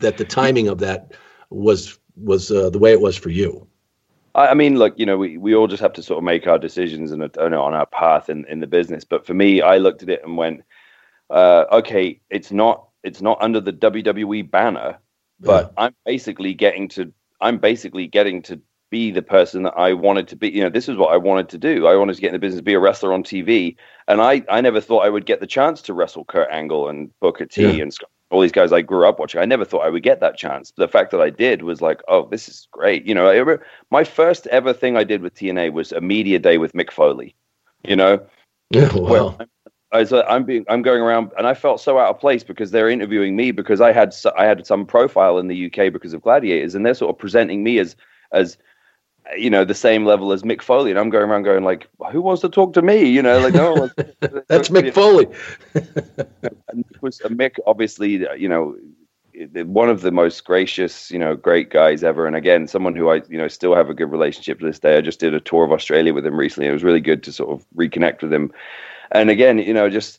that the timing of that was was uh, the way it was for you. I mean, look, you know, we, we all just have to sort of make our decisions and on our path in, in the business. But for me, I looked at it and went, uh, okay, it's not it's not under the WWE banner, but yeah. I'm basically getting to I'm basically getting to be the person that I wanted to be. You know, this is what I wanted to do. I wanted to get in the business, be a wrestler on TV, and I I never thought I would get the chance to wrestle Kurt Angle and Booker T yeah. and all these guys I grew up watching. I never thought I would get that chance. The fact that I did was like, oh, this is great. You know, I, my first ever thing I did with TNA was a media day with Mick Foley. You know, yeah, wow. I was, I'm being, I'm going around, and I felt so out of place because they're interviewing me because I had, I had some profile in the UK because of Gladiators, and they're sort of presenting me as, as, you know, the same level as Mick Foley, and I'm going around going like, who wants to talk to me? You know, like no, *laughs* that's Mick Foley. *laughs* and was uh, Mick, obviously, uh, you know, one of the most gracious, you know, great guys ever. And again, someone who I, you know, still have a good relationship to this day. I just did a tour of Australia with him recently. It was really good to sort of reconnect with him and again, you know, just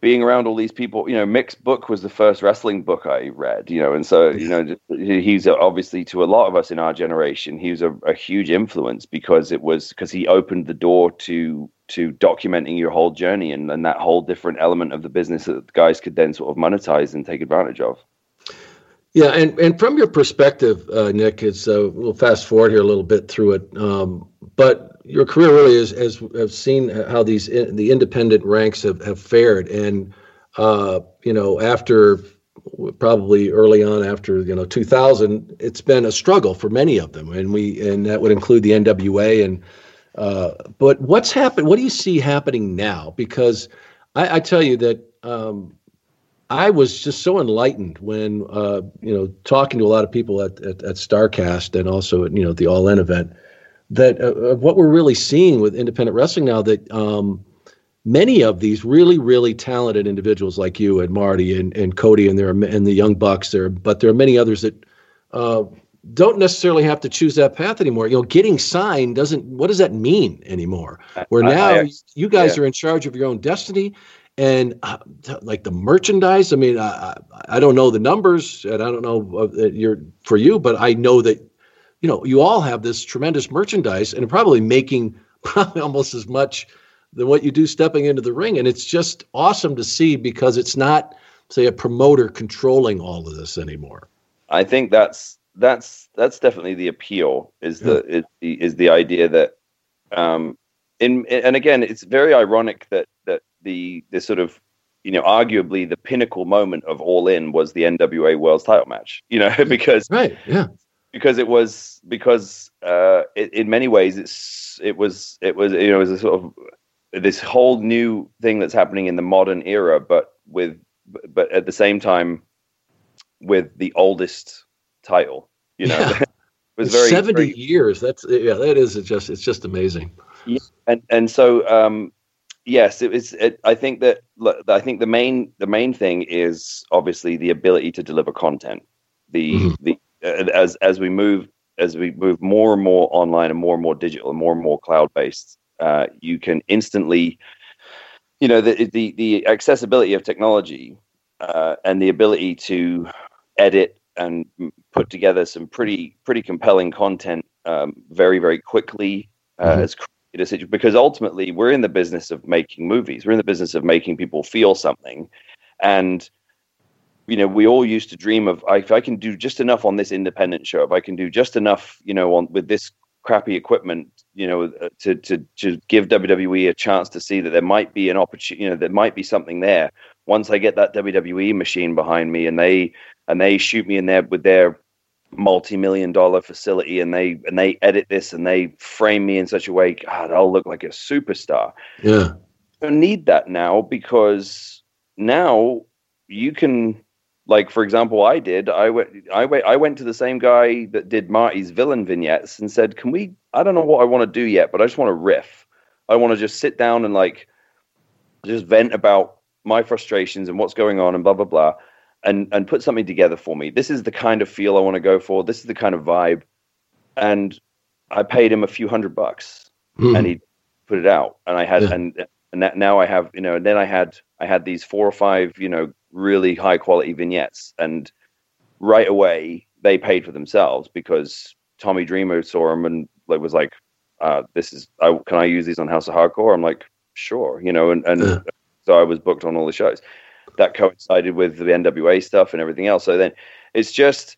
being around all these people, you know, Mick's book was the first wrestling book I read, you know, and so, you know, he's obviously to a lot of us in our generation, he was a, a huge influence because it was because he opened the door to to documenting your whole journey and, and that whole different element of the business that guys could then sort of monetize and take advantage of. Yeah, and, and from your perspective, uh, Nick, it's uh, we'll fast forward here a little bit through it, um, but your career really is has have seen how these the independent ranks have, have fared, and uh, you know after probably early on after you know 2000, it's been a struggle for many of them, and we and that would include the NWA and. Uh, but what's happened? What do you see happening now? Because I, I tell you that um, I was just so enlightened when uh, you know talking to a lot of people at, at, at Starrcast and also at, you know the All In event that uh, what we're really seeing with independent wrestling now that um, many of these really really talented individuals like you and Marty and, and Cody and there are, and the Young Bucks there, but there are many others that uh, don't necessarily have to choose that path anymore. You know, getting signed doesn't. What does that mean anymore? Where now I, you guys yeah. are in charge of your own destiny, and uh, like the merchandise. I mean, I, I don't know the numbers, and I don't know uh, you're for you, but I know that you know, you all have this tremendous merchandise and probably making *laughs* probably almost as much than what you do stepping into the ring. And it's just awesome to see because it's not, say, a promoter controlling all of this anymore. I think that's that's that's definitely the appeal is the is the, is the idea that um in and again it's very ironic that that the the sort of you know arguably the pinnacle moment of all in was the NWA World Title match you know *laughs* because right yeah because it was because uh, it, in many ways it's it was it was you know it was a sort of this whole new thing that's happening in the modern era, but with but at the same time with the oldest title. You know, yeah. *laughs* it was very seventy very, years. That's yeah, that is just it's just amazing. Yeah, and and so um, yes, it was. It, I think that I think the main the main thing is obviously the ability to deliver content. The mm-hmm. the as as we move as we move more and more online and more and more digital and more and more cloud based, uh, you can instantly, you know, the the, the accessibility of technology uh, and the ability to edit and put together some pretty pretty compelling content um, very very quickly uh, mm-hmm. as because ultimately we're in the business of making movies. We're in the business of making people feel something, and you know, we all used to dream of if I can do just enough on this independent show, if I can do just enough, you know, on with this crappy equipment, you know, uh, to to to give WWE a chance to see that there might be an opportunity, you know, there might be something there. Once I get that WWE machine behind me, and they and they shoot me in there with their multi-million dollar facility, and they and they edit this and they frame me in such a way, God, I'll look like a superstar. Yeah, I don't need that now because now you can like for example i did i went i went i went to the same guy that did marty's villain vignettes and said can we i don't know what i want to do yet but i just want to riff i want to just sit down and like just vent about my frustrations and what's going on and blah blah blah and and put something together for me. This is the kind of feel I want to go for. This is the kind of vibe, and I paid him a few hundred bucks, mm. and he put it out, and I had yeah. and and that now I have you know, and then I had I had these four or five you know really high quality vignettes, and right away they paid for themselves because Tommy Dreamer saw them and like was like, uh, "This is I, can I use these on House of Hardcore?" I'm like, "Sure," you know, and and yeah. so I was booked on all the shows. That coincided with the NWA stuff and everything else. So then it's just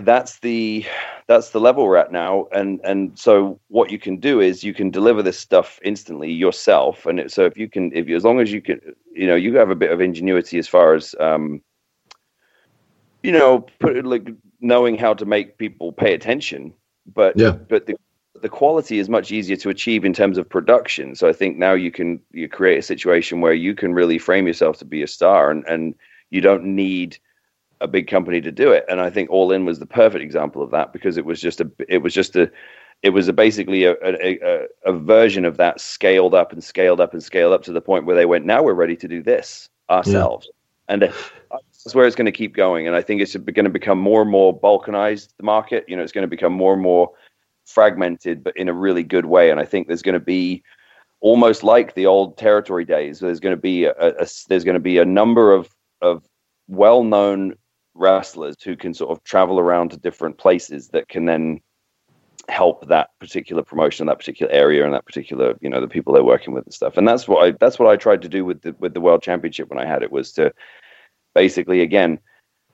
that's the that's the level we're at now. And and so what you can do is you can deliver this stuff instantly yourself. And it, so if you can if you as long as you can you know you have a bit of ingenuity as far as um you know put like knowing how to make people pay attention. But yeah. but the the quality is much easier to achieve in terms of production. So i think now you can you create a situation where you can really frame yourself to be a star and and you don't need a big company to do it. And I think All In was the perfect example of that because it was just a it was just a it was a basically a, a, a, version of that scaled up and scaled up and scaled up to the point where they went, now we're ready to do this ourselves. Yeah. And uh, that's where it's going to keep going. And I think it's going to become more and more balkanized, the market. You know, it's going to become more and more fragmented, but in a really good way. And I think there's going to be almost like the old territory days. There's going to be a, a there's going to be a number of of well-known wrestlers who can sort of travel around to different places that can then help that particular promotion, that particular area, and that particular you know the people they're working with and stuff. And that's what I that's what I tried to do with the with the World Championship when I had it was to basically again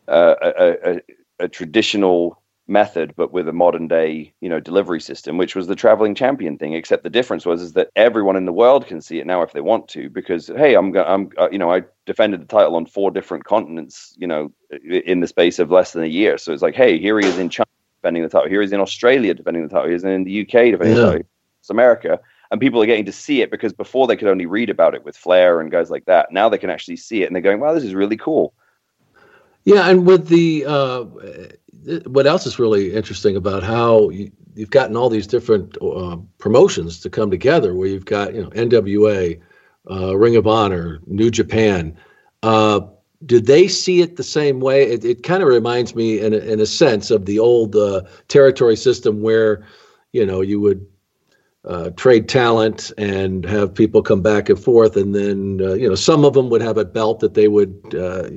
uh, a, a, a traditional method, but with a modern day, you know, delivery system, which was the traveling champion thing. Except the difference was is that everyone in the world can see it now if they want to, because hey, I'm going, I'm uh, you know I defended the title on four different continents, you know, in the space of less than a year. So it's like, hey, here he is in China defending the title, here he's in Australia defending the title, he's in the UK defending yeah. the title, it's America. And people are getting to see it because before they could only read about it with Flair and guys like that. Now they can actually see it and they're going, wow, this is really cool. Yeah, and with the uh, what else is really interesting about how you, have gotten all these different uh, promotions to come together, where you've got you know NWA, uh, Ring of Honor, New Japan. Uh, did they see it the same way? It, it kind of reminds me, in a, in a sense, of the old uh, territory system where you know you would uh, trade talent and have people come back and forth, and then uh, you know some of them would have a belt that they would. Uh,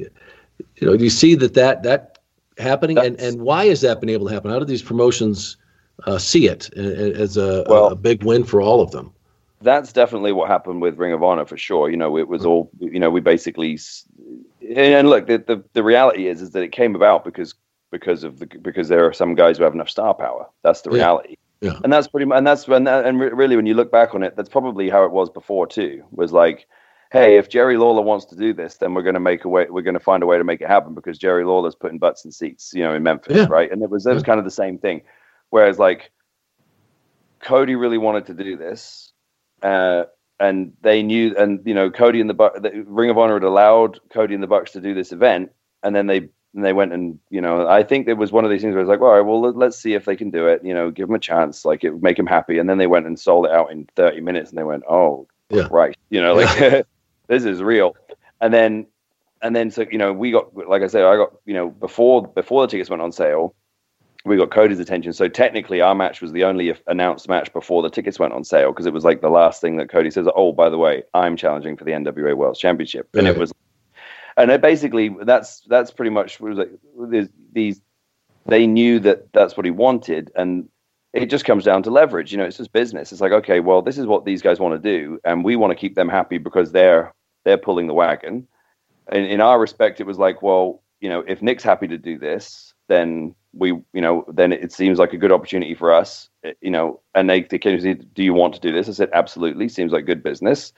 you know, do you see that that that happening, and and why has that been able to happen? How do these promotions uh, see it as a, well, a big win for all of them? That's definitely what happened with Ring of Honor for sure. You know, it was all you know. We basically and look, the, the, the reality is is that it came about because because of the because there are some guys who have enough star power. That's the reality. Yeah. yeah. And that's pretty much, and that's when, that, and really, when you look back on it, that's probably how it was before too. Was like, hey, if Jerry Lawler wants to do this, then we're going to make a way. We're going to find a way to make it happen because Jerry Lawler's putting butts in seats, you know, in Memphis, yeah. right? And it was it was kind of the same thing. Whereas like Cody really wanted to do this, uh, and they knew, and you know, Cody and the, Bu- the Ring of Honor had allowed Cody and the Bucks to do this event, and then they and they went and you know I think it was one of these things where it's like, all right, well let's see if they can do it. You know, give them a chance, like it would make them happy. And then they went and sold it out in 30 minutes, and they went, oh, yeah. right, you know, like *laughs* this is real. And then, and then, so you know, we got, like I said, I got, you know, before before the tickets went on sale, we got Cody's attention. So technically, our match was the only announced match before the tickets went on sale because it was like the last thing that Cody says. Oh, by the way, I'm challenging for the NWA World Championship, and it was, and it basically that's that's pretty much was like these. They knew that that's what he wanted, and it just comes down to leverage. You know, it's just business. It's like, okay, well, this is what these guys want to do, and we want to keep them happy because they're they're pulling the wagon. And in our respect, it was like, well, you know, if Nick's happy to do this, then we, you know, then it seems like a good opportunity for us. Eh, you know, and they, they came to me, do you want to do this? I said, absolutely. Seems like good business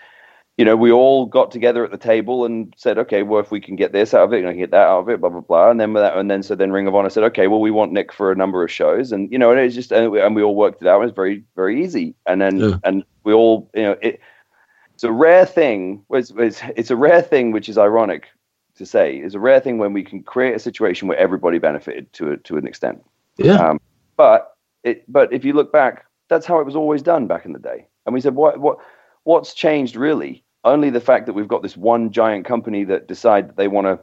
you know, we all got together at the table and said, okay, well, if we can get this out of it, and I can get that out of it, blah blah blah, and then with that, and then so then Ring of Honor said, okay, well, we want Nick for a number of shows, and you know, and it's just, and we, and we all worked it out. It was very very easy, and then yeah. and we all, you know, it, it's a rare thing. It's, it's, it's a rare thing, which is ironic to say, is a rare thing when we can create a situation where everybody benefited to a, to an extent. Yeah. Um, but it, but if you look back, that's how it was always done back in the day. And we said, what what what's changed really? only the fact that we've got this one giant company that decide that they want to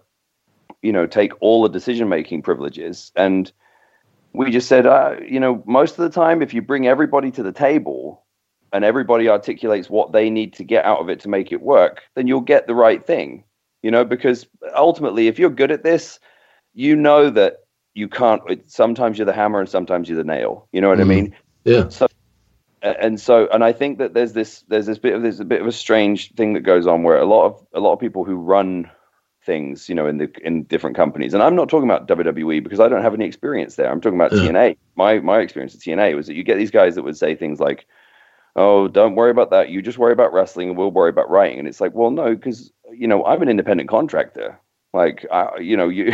you know take all the decision making privileges and we just said uh, you know most of the time if you bring everybody to the table and everybody articulates what they need to get out of it to make it work then you'll get the right thing you know because ultimately if you're good at this you know that you can't sometimes you're the hammer and sometimes you're the nail you know what mm. i mean yeah so and so and i think that there's this there's this bit of there's a bit of a strange thing that goes on where a lot of a lot of people who run things you know in the in different companies and i'm not talking about wwe because i don't have any experience there i'm talking about yeah. tna my my experience at tna was that you get these guys that would say things like oh don't worry about that you just worry about wrestling and we'll worry about writing and it's like well no because you know i'm an independent contractor like I, you know *laughs* you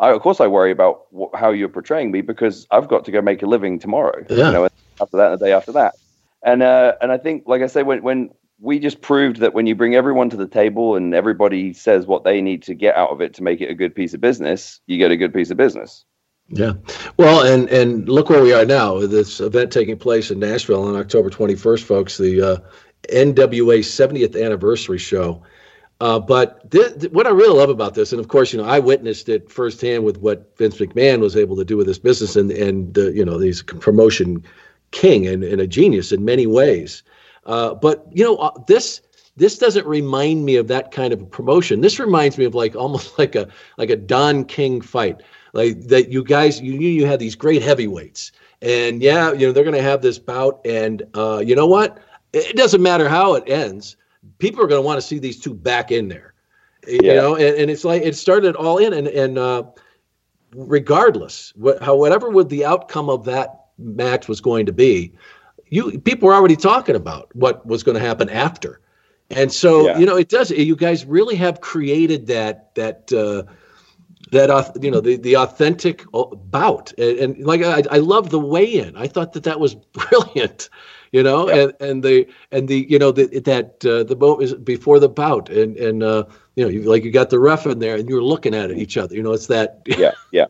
I, of course i worry about wh- how you're portraying me because i've got to go make a living tomorrow yeah. you know after that and the day after that and uh, and I think, like I say, when when we just proved that when you bring everyone to the table and everybody says what they need to get out of it to make it a good piece of business, you get a good piece of business. Yeah, well, and and look where we are now. This event taking place in Nashville on October 21st, folks. The uh, NWA 70th anniversary show. Uh, but th- th- what I really love about this, and of course, you know, I witnessed it firsthand with what Vince McMahon was able to do with this business, and and uh, you know these promotion king and, and a genius in many ways. Uh, but you know, uh, this this doesn't remind me of that kind of promotion. This reminds me of like almost *laughs* like a like a Don King fight, like that. You guys, you knew you had these great heavyweights, and yeah, you know they're going to have this bout, and uh, you know what? It doesn't matter how it ends. People are going to want to see these two back in there, you yeah. know. And, and it's like it started all in, and and uh, regardless, what, how whatever would the outcome of that match was going to be, you people were already talking about what was going to happen after, and so yeah. you know it does. You guys really have created that that. Uh, that you know the the authentic uh, bout and, and like I, I love the weigh-in i thought that that was *laughs* brilliant you know and and the and the you know the, that uh, the boat is before the bout and and uh, you know you, like you got the ref in there and you're looking at each other you know it's that *laughs* yeah yeah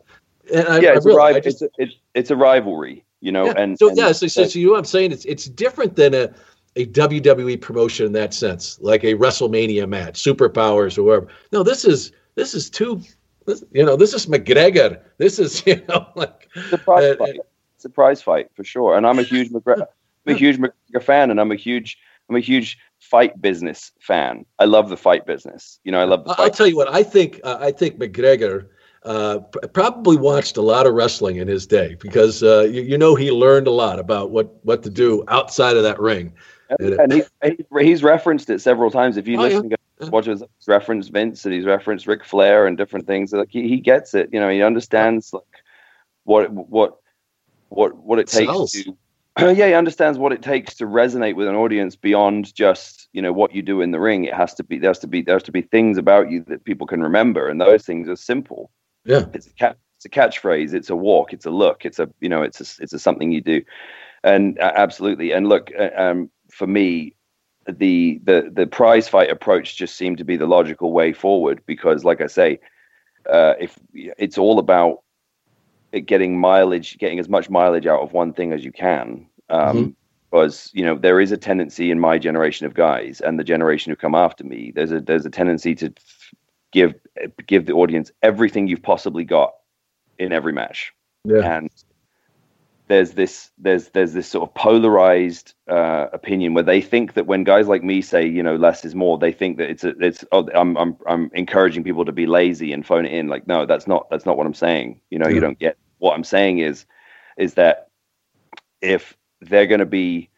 and I, yeah it's, really, a, just, it's, it's, it's a rivalry you know. Yeah. And so and, yeah, so, so, so you know what I'm saying? It's it's different than a a WWE promotion in that sense, like a WrestleMania match, Superpowers or whatever. No, this is this is two. This, you know, this is McGregor. This is *laughs* you know like surprise uh, fight. Surprise fight for sure. And I'm a huge McGregor. I'm a huge McGregor fan, and I'm a huge I'm a huge fight business fan. I love the fight business. You know, I love the. I'll tell you what. I think uh, I think McGregor uh, probably watched a lot of wrestling in his day because uh, you, you, know he learned a lot about what what to do outside of that ring. And, and he, he's referenced it several times. If you oh, listen, yeah. *laughs* his referenced Vince and he's referenced Ric Flair and different things. Like he, he gets it. You know, he understands like what what what what it takes Sells. to. *clears throat* yeah, he understands what it takes to resonate with an audience beyond just you know what you do in the ring. It has to be there has to be there has to be things about you that people can remember, and those things are simple. Yeah, it's a cat, it's a catchphrase, it's a walk, it's a look, it's a you know, it's a it's a something you do, and uh, absolutely. And look, uh, um, for me, the the the prize fight approach just seemed to be the logical way forward because, like I say, uh, if it's all about getting mileage, getting as much mileage out of one thing as you can. Um, mm-hmm because you know there is a tendency in my generation of guys and the generation who come after me there's a there's a tendency to give give the audience everything you've possibly got in every match. Yeah. And there's this there's there's this sort of polarized uh, opinion where they think that when guys like me say you know less is more, they think that it's a, it's oh, I'm I'm I'm encouraging people to be lazy and phone it in. Like no, that's not that's not what I'm saying. You know, yeah. you don't get what I'm saying is is that if they're going to be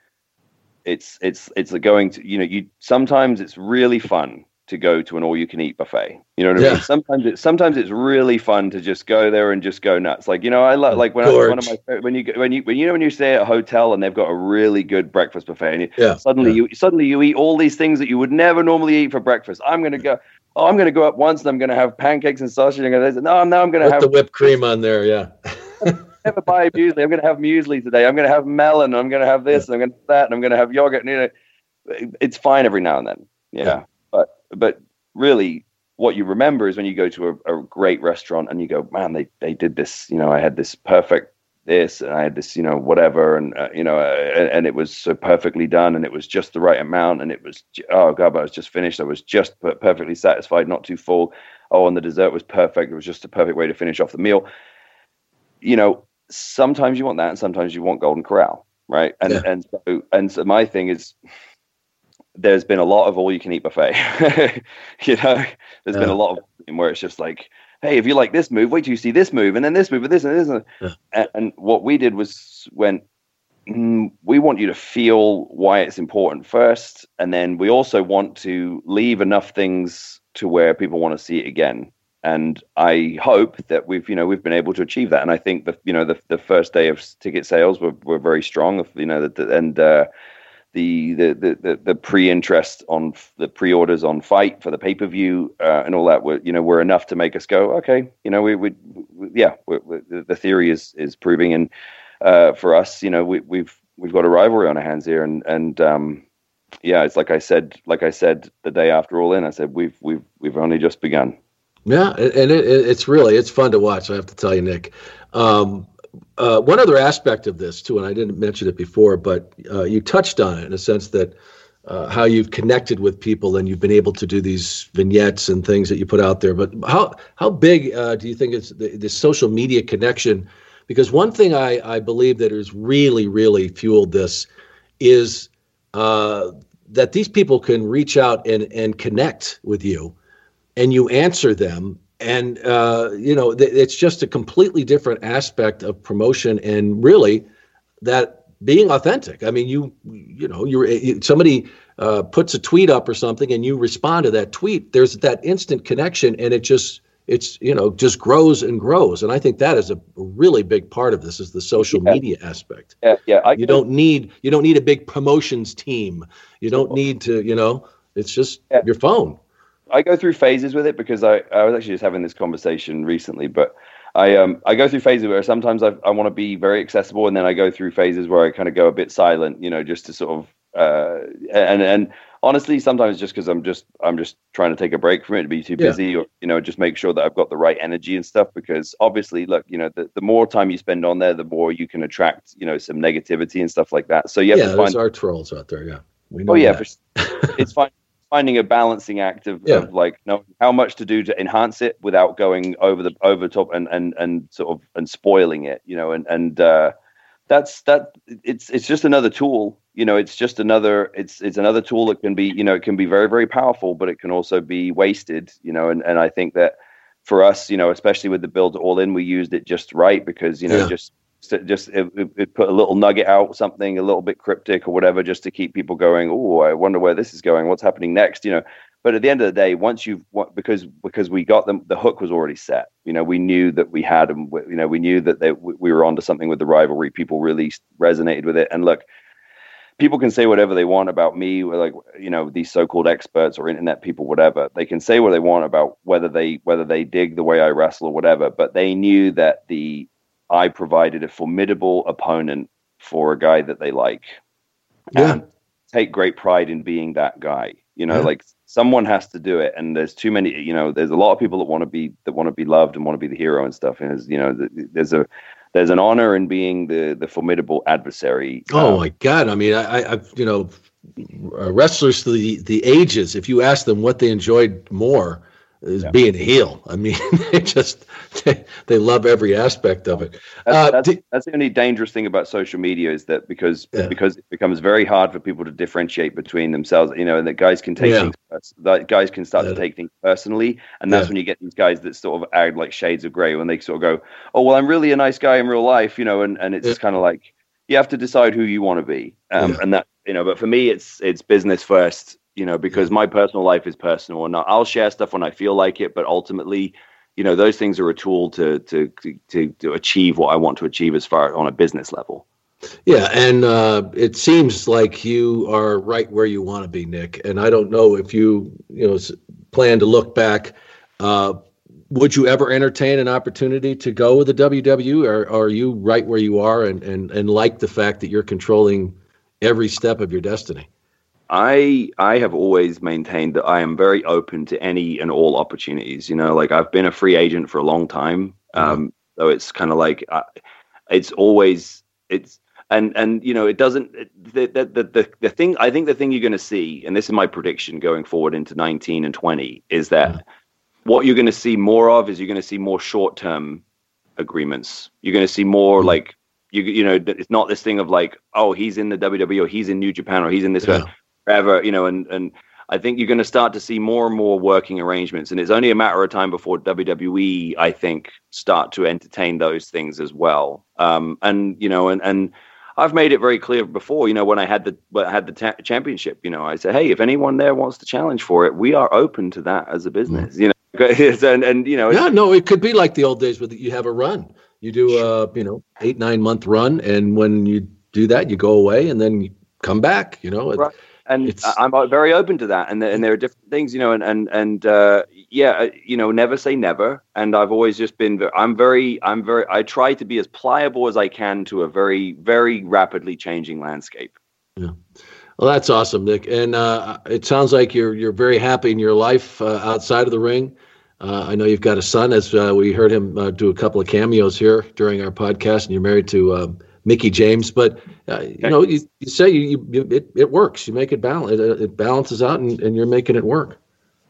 it's it's it's going to you know you sometimes it's really fun to go to an all-you-can-eat buffet. You know what I yeah. mean? Sometimes it's sometimes it's really fun to just go there and just go nuts. Like you know, I love like when I, one of my when you when you when you know when you stay at a hotel and they've got a really good breakfast buffet and you, yeah. suddenly yeah. you suddenly you eat all these things that you would never normally eat for breakfast. I'm gonna go. Oh, I'm gonna go up once and I'm gonna have pancakes and sausage. And I'm gonna, no, now I'm gonna Put have the whipped cream on there. Yeah. *laughs* never buy muesli. I'm gonna have muesli today. I'm gonna have melon. I'm gonna have this. And I'm gonna have that. And I'm gonna have yogurt. And, you know, it's fine every now and then. yeah. but but really what you remember is when you go to a, a, great restaurant and you go, man, they, they did this, you know, I had this perfect this and I had this, you know, whatever. And, uh, you know, uh, and, and, it was so perfectly done and it was just the right amount. And it was, oh God, but I was just finished. I was just perfectly satisfied, not too full. oh, and the dessert was perfect. It was just a perfect way to finish off the meal. You know, sometimes you want that, and sometimes you want Golden Corral, right? And yeah. and so and so my thing is there's been a lot of all you can eat buffet. *laughs* you know, there's yeah. been a lot of where it's just like, hey, if you like this move, wait till you see this move, and then this move, and this and this. And, yeah. and, and what we did was when mm, we want you to feel why it's important first, and then we also want to leave enough things to where people want to see it again. And I hope that we've, you know, we've been able to achieve that. And I think the, you know, the, the first day of ticket sales were, were very strong. You know, that and uh, the the the, the pre-interest on the pre-orders on fight for the pay-per-view uh, and all that were you know were enough to make us go okay you know we would yeah we, we, the theory is is proving. And uh, for us you know we, we've we've got a rivalry on our hands here. And and um, yeah it's like I said like I said the day after all in I said we've we've we've only just begun. Yeah and it, it's really it's fun to watch I have to tell you Nick. Um, uh, one other aspect of this too, and I didn't mention it before, but uh, you touched on it in a sense that uh, how you've connected with people and you've been able to do these vignettes and things that you put out there. But how how big uh, do you think is the, the, social media connection? Because one thing I, I believe that has really really fueled this is uh, that these people can reach out and and connect with you, and you answer them and uh, you know th- it's just a completely different aspect of promotion and really that being authentic. I mean you you know you're somebody uh, puts a tweet up or something and you respond to that tweet there's that instant connection and it just it's you know just grows and grows. And i think that is a really big part of this is the social yeah. media aspect. Yeah yeah I you don't need you don't need a big promotions team. You don't need to you know it's just yeah. your phone I go through phases with it because I, I was actually just having this conversation recently, but I um I go through phases where sometimes I I want to be very accessible, and then I go through phases where I kind of go a bit silent, you know, just to sort of uh and and honestly sometimes just because I'm just I'm just trying to take a break from it to be too busy yeah. or you know just make sure that I've got the right energy and stuff because obviously look you know the, the more time you spend on there the more you can attract you know some negativity and stuff like that. So you have yeah, to find our trolls out there yeah. We know oh yeah for, it's fine *laughs* finding a balancing act of, yeah. of like knowing how much to do to enhance it without going over the over top and and and sort of and spoiling it you know and and uh that's that it's it's just another tool you know it's just another it's it's another tool that can be you know it can be very very powerful but it can also be wasted you know and and i think that for us you know especially with the build all in we used it just right because you know yeah. just just it, it put a little nugget out, something a little bit cryptic or whatever, just to keep people going. Oh, I wonder where this is going. What's happening next? You know. But at the end of the day, once you've because because we got them, the hook was already set. You know, we knew that we had them. You know, we knew that they, we were onto something with the rivalry. People really resonated with it. And look, people can say whatever they want about me, like you know these so-called experts or internet people, whatever. They can say what they want about whether they whether they dig the way I wrestle or whatever. But they knew that the I provided a formidable opponent for a guy that they like. Yeah. And take great pride in being that guy. You know, yeah. like someone has to do it, and there's too many. You know, there's a lot of people that want to be that want to be loved and want to be the hero and stuff. And you know, there's a there's an honor in being the the formidable adversary. Oh um, my God! I mean, I, I've you know, wrestlers to the the ages. If you ask them what they enjoyed more, is yeah. being a heel. I mean, *laughs* they just they, they love every aspect of it. That's, uh, that's, that's, the only dangerous thing about social media is that because yeah. because it becomes very hard for people to differentiate between themselves. You know, and that guys can take yeah. things that guys can start to take things personally, and that's when you get these guys that sort of add like shades of grey when they sort of go, "Oh, well, I'm really a nice guy in real life," you know, and and it's kind of like you have to decide who you want to be, um, and that you know. But for me, it's it's business first you know, because my personal life is personal and I'll share stuff when I feel like it, but ultimately, you know, those things are a tool to to to to achieve what I want to achieve as far on a business level. Yeah, and uh, it seems like you are right where you want to be, Nick. And I don't know if you you know plan to look back. Uh, would you ever entertain an opportunity to go with the WW, or, or are you right where you are and, and and like the fact that you're controlling every step of your destiny? I I have always maintained that I am very open to any and all opportunities. You know, like I've been a free agent for a long time, mm-hmm. um, so it's kind of like uh, it's always it's and and you know it doesn't the, the the the thing I think the thing you're going to see, and this is my prediction going forward into 19 and 20, is that. Mm-hmm. what you're going to see more of is you're going to see more short term agreements. You're going to see more mm-hmm. like you you know it's not this thing of like oh he's in the WWE or he's in New Japan or he's in this yeah. Wherever you know and and I think you're going to start to see more and more working arrangements, and it's only a matter of time before WWE, I think, start to entertain those things as well. Um, and you know, and and I've made it very clear before. You know, when I had the when I had the ta- championship, you know, I said, hey, if anyone there wants to challenge for it, we are open to that as a business. Mm-hmm. You know, *laughs* and and you know, yeah, no, it could be like the old days where you have a run. You do a you know eight nine month run, and when you do that, you go away, and then you come back. You know. Right and it's... I'm very open to that. And and there are different things, you know, and and and uh, yeah, uh, you know, never say never. And I've always just been, I'm very, I'm very, I try to be as pliable as I can to a very, very rapidly changing landscape. Yeah. Well, that's awesome, Nick. And uh, it sounds like you're you're very happy in your life uh, outside of the ring. Uh, I know you've got a son, as uh, we heard him do a couple of cameos here during our podcast, and you're married to Mickie James. But uh, you know, you, you say you, you, it, it works. You make it balance. It, it balances out, and, and you're making it work.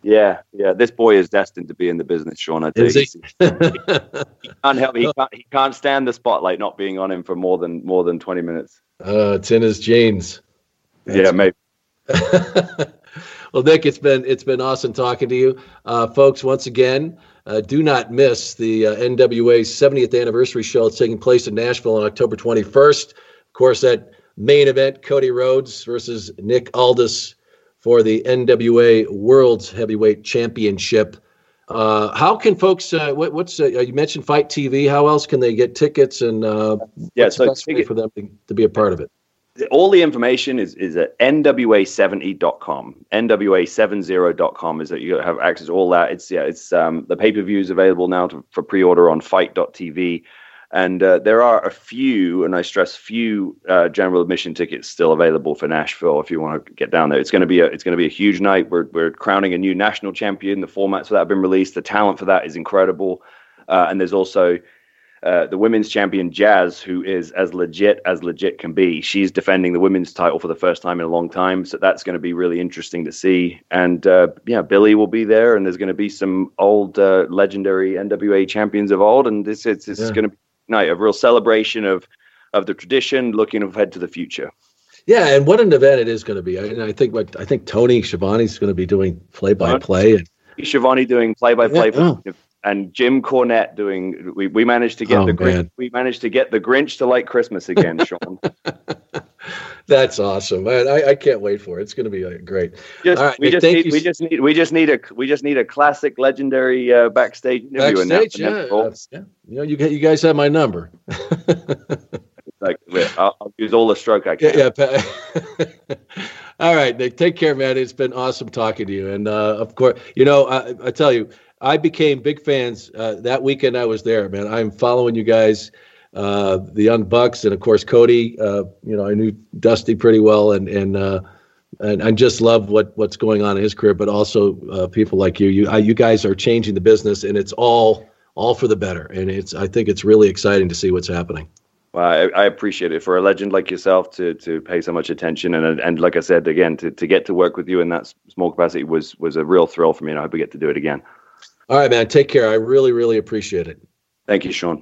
Yeah, yeah. This boy is destined to be in the business, Sean. I tell you, he? he, can't help. He can't, he can't stand the spotlight not being on him for more than more than twenty minutes. Uh, it's in his genes. That's yeah, maybe. *laughs* well, Nick, it's been it's been awesome talking to you, uh, folks. Once again, uh, do not miss the uh, NWA's 70th anniversary show. It's taking place in Nashville on October 21st. Of course, that main event, Cody Rhodes versus Nick Aldis for the NWA World's Heavyweight Championship. Uh, how can folks? Uh, what, what's uh, you mentioned FITE TV? How else can they get tickets and uh, yeah, so way for them to, to be a part of it? All the information is, is at nwa70.com. nwa70.com is that you have access to all that. It's yeah, it's um, the pay per views available now to, for pre order on FITE.tv. And uh, there are a few, and I stress few, uh, general admission tickets still available for Nashville. If you want to get down there, it's going to be a it's going to be a huge night. We're we're crowning a new national champion. The formats for that have been released. The talent for that is incredible, uh, and there's also uh, the women's champion Jazz, who is as legit as legit can be. She's defending the women's title for the first time in a long time, so that's going to be really interesting to see. And uh, yeah, Billy will be there, and there's going to be some old uh, legendary NWA champions of old, and this it's, it's yeah. going to be a night of real celebration of of the tradition, looking ahead to the future. Yeah, and what an event it is going to be. I, I think what I think Tony Schiavone is going to be doing play by play and Schiavone doing play by play and Jim Cornette doing. We, we managed to get oh, the Grinch, we managed to get the Grinch to like Christmas again, *laughs* Sean. That's awesome. Man, I, I can't wait for it. It's going to be uh, great. Just, All right, we just need, we just need we just need a we just need a classic, legendary uh, backstage interview. Backstage, yeah, uh, yeah. You know, you you guys have my number. *laughs* like, I'll, I'll, use all the stroke I can. Yeah. yeah *laughs* all right, Nick. Take care, man. It's been awesome talking to you. And uh, of course, you know, I, I tell you, I became big fans uh, that weekend I was there, man. I'm following you guys, uh, the Young Bucks, and of course Cody. Uh, you know, I knew Dusty pretty well, and and uh, and I just love what what's going on in his career. But also uh, people like you, you you guys are changing the business, and it's all all for the better. And it's I think it's really exciting to see what's happening. Well, I, I, appreciate it for a legend like yourself to to pay so much attention and and like I said again to, to get to work with you in that small capacity was was a real thrill for me and I hope we get to do it again. All right, man. Take care. I really, really appreciate it. Thank you, Sean.